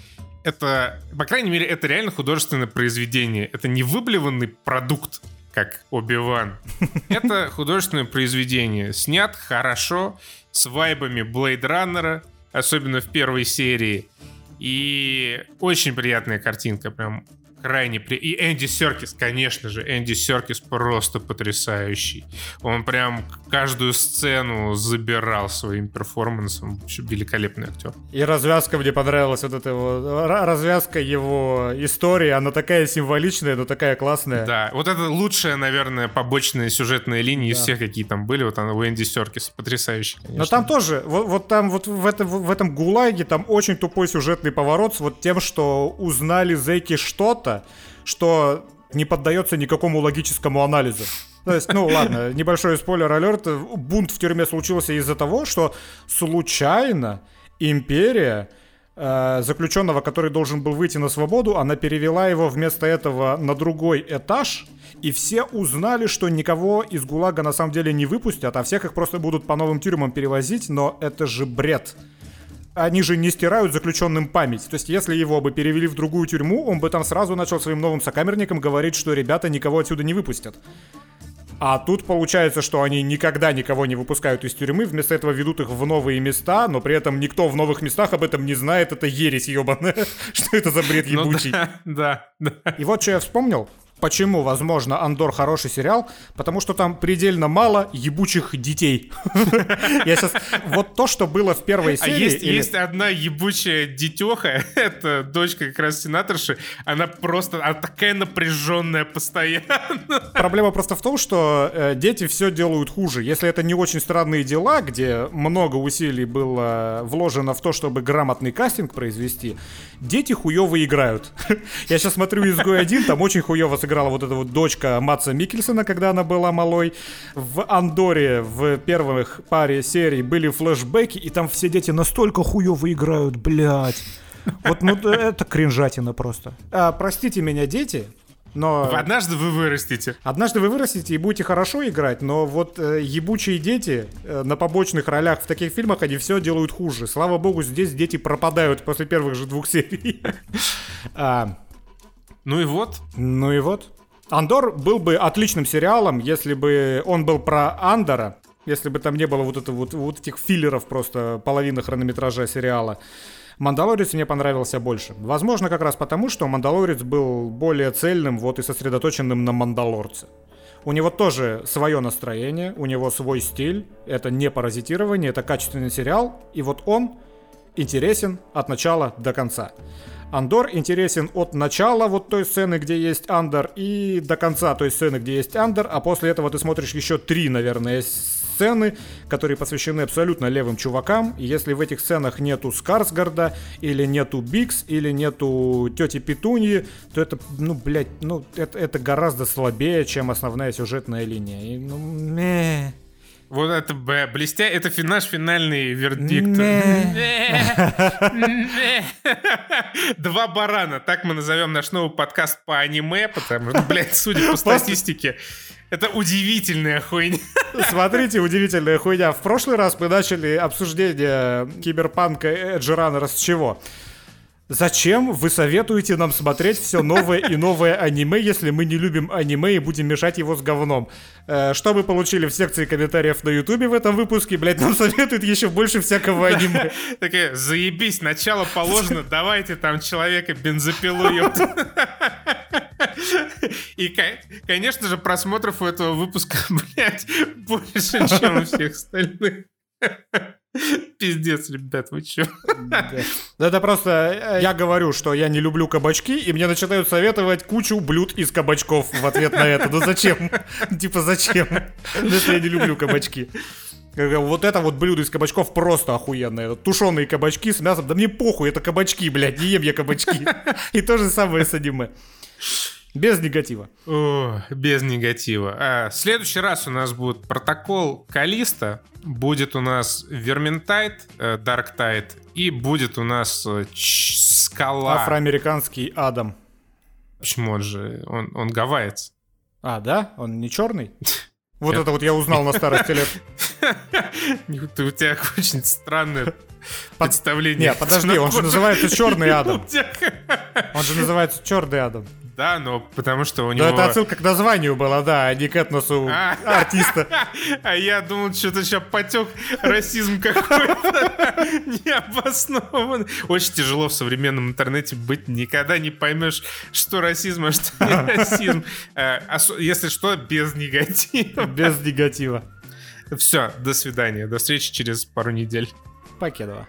это, по крайней мере, это реально художественное произведение. Это не выблеванный продукт, как Оби-Ван. *laughs* Это художественное произведение. Снят хорошо, с вайбами Блейд Раннера, особенно в первой серии. И очень приятная картинка, прям крайне при... И Энди Серкис, конечно же, Энди Серкис просто потрясающий. Он прям каждую сцену забирал своим перформансом. Вообще великолепный актер. И развязка мне понравилась, вот эта его развязка его истории, она такая символичная, но такая классная. Да, вот это лучшая, наверное, побочная сюжетная линия да. из всех, какие там были. Вот она у Энди Серкис, потрясающий. Конечно. Но там тоже, вот, вот там вот в, это, в этом ГУЛАГе там очень тупой сюжетный поворот с вот тем, что узнали зэки что-то, что что не поддается никакому логическому анализу. То есть, ну ладно, *laughs* небольшой спойлер-алерт. Бунт в тюрьме случился из-за того, что случайно империя э, заключенного, который должен был выйти на свободу, она перевела его вместо этого на другой этаж, и все узнали, что никого из ГУЛАГа на самом деле не выпустят, а всех их просто будут по новым тюрьмам перевозить, но это же бред они же не стирают заключенным память. То есть, если его бы перевели в другую тюрьму, он бы там сразу начал своим новым сокамерникам говорить, что ребята никого отсюда не выпустят. А тут получается, что они никогда никого не выпускают из тюрьмы, вместо этого ведут их в новые места, но при этом никто в новых местах об этом не знает. Это ересь ебаная. *laughs* Что это за бред ну ебучий? да, да. И вот что я вспомнил. Почему, возможно, Андор хороший сериал? Потому что там предельно мало ебучих детей. *laughs* Я сейчас... Вот то, что было в первой а серии... А есть, или... есть одна ебучая детеха, *laughs* это дочка как раз сенаторши, она просто... Она такая напряженная постоянно. *laughs* Проблема просто в том, что э, дети все делают хуже. Если это не очень странные дела, где много усилий было вложено в то, чтобы грамотный кастинг произвести, дети хуево играют. Я сейчас смотрю «Изгой один», там очень хуево сыграли играла вот эта вот дочка Матса Микельсона, когда она была малой. В Андоре в первых паре серий были флешбеки, и там все дети настолько хуево играют, блядь. Вот ну это кринжатина просто. А, простите меня, дети, но... Однажды вы вырастете. Однажды вы вырастете и будете хорошо играть, но вот э, ебучие дети э, на побочных ролях в таких фильмах, они все делают хуже. Слава богу, здесь дети пропадают после первых же двух серий. *laughs* ну и вот. Ну и вот. Андор был бы отличным сериалом, если бы он был про Андора, если бы там не было вот, это, вот, вот этих филлеров просто половины хронометража сериала. Мандалорец мне понравился больше. Возможно, как раз потому, что Мандалорец был более цельным вот и сосредоточенным на Мандалорце. У него тоже свое настроение, у него свой стиль. Это не паразитирование, это качественный сериал. И вот он интересен от начала до конца. Андор интересен от начала вот той сцены, где есть Андер, и до конца той сцены, где есть Андер, а после этого ты смотришь еще три, наверное, сцены, которые посвящены абсолютно левым чувакам. И если в этих сценах нету Скарсгарда, или нету Бикс, или нету тети Петуньи, то это, ну, блядь, ну, это, это гораздо слабее, чем основная сюжетная линия. И, ну, мeh. Вот это б, блестя, это наш финальный вердикт. *laughs* Два барана, так мы назовем наш новый подкаст по аниме, потому что, блядь, судя по статистике, это удивительная хуйня. Смотрите, удивительная хуйня. В прошлый раз мы начали обсуждение киберпанка Эджи Раннера с чего? Зачем вы советуете нам смотреть все новое и новое аниме, если мы не любим аниме и будем мешать его с говном? Э, что вы получили в секции комментариев на ютубе в этом выпуске? Блять, нам советуют еще больше всякого аниме. Такая, заебись, начало положено, давайте там человека бензопилу. И, конечно же, просмотров у этого выпуска, *laughs* блядь, больше, чем у всех остальных. *laughs* Пиздец, ребят, вы чё? *laughs* Да. Это просто э, я говорю, что я не люблю кабачки, и мне начинают советовать кучу блюд из кабачков в ответ на это. Ну зачем? *laughs* Типа зачем? Если я не люблю кабачки. Вот это вот блюдо из кабачков просто охуенное. Тушеные кабачки с мясом. Да мне похуй, это кабачки, блядь, не ем я кабачки. И то же самое с аниме. Без негатива. О, без негатива. А, в следующий раз у нас будет протокол Калиста, будет у нас Верментайт, э, Дарктайт, и будет у нас э, Скала. Афроамериканский Адам. Почему он же? Он, он гавайец. А, да? Он не черный? *laughs* Вот это вот я узнал на старости лет. *laughs* У тебя очень странное представление. Нет, подожди, он же *laughs* называется Черный Адам. Он же называется Черный Адам. Да, но потому что у него... Да, это отсылка к названию была, да, а не к этносу а. артиста. *laughs* А я думал, что-то сейчас потек расизм какой-то *laughs* необоснованный. Очень тяжело в современном интернете быть, никогда не поймешь, что расизм, а что не *laughs* расизм. Э, если что, без негатива. Без негатива. Все, до свидания. До встречи через пару недель. Покедова.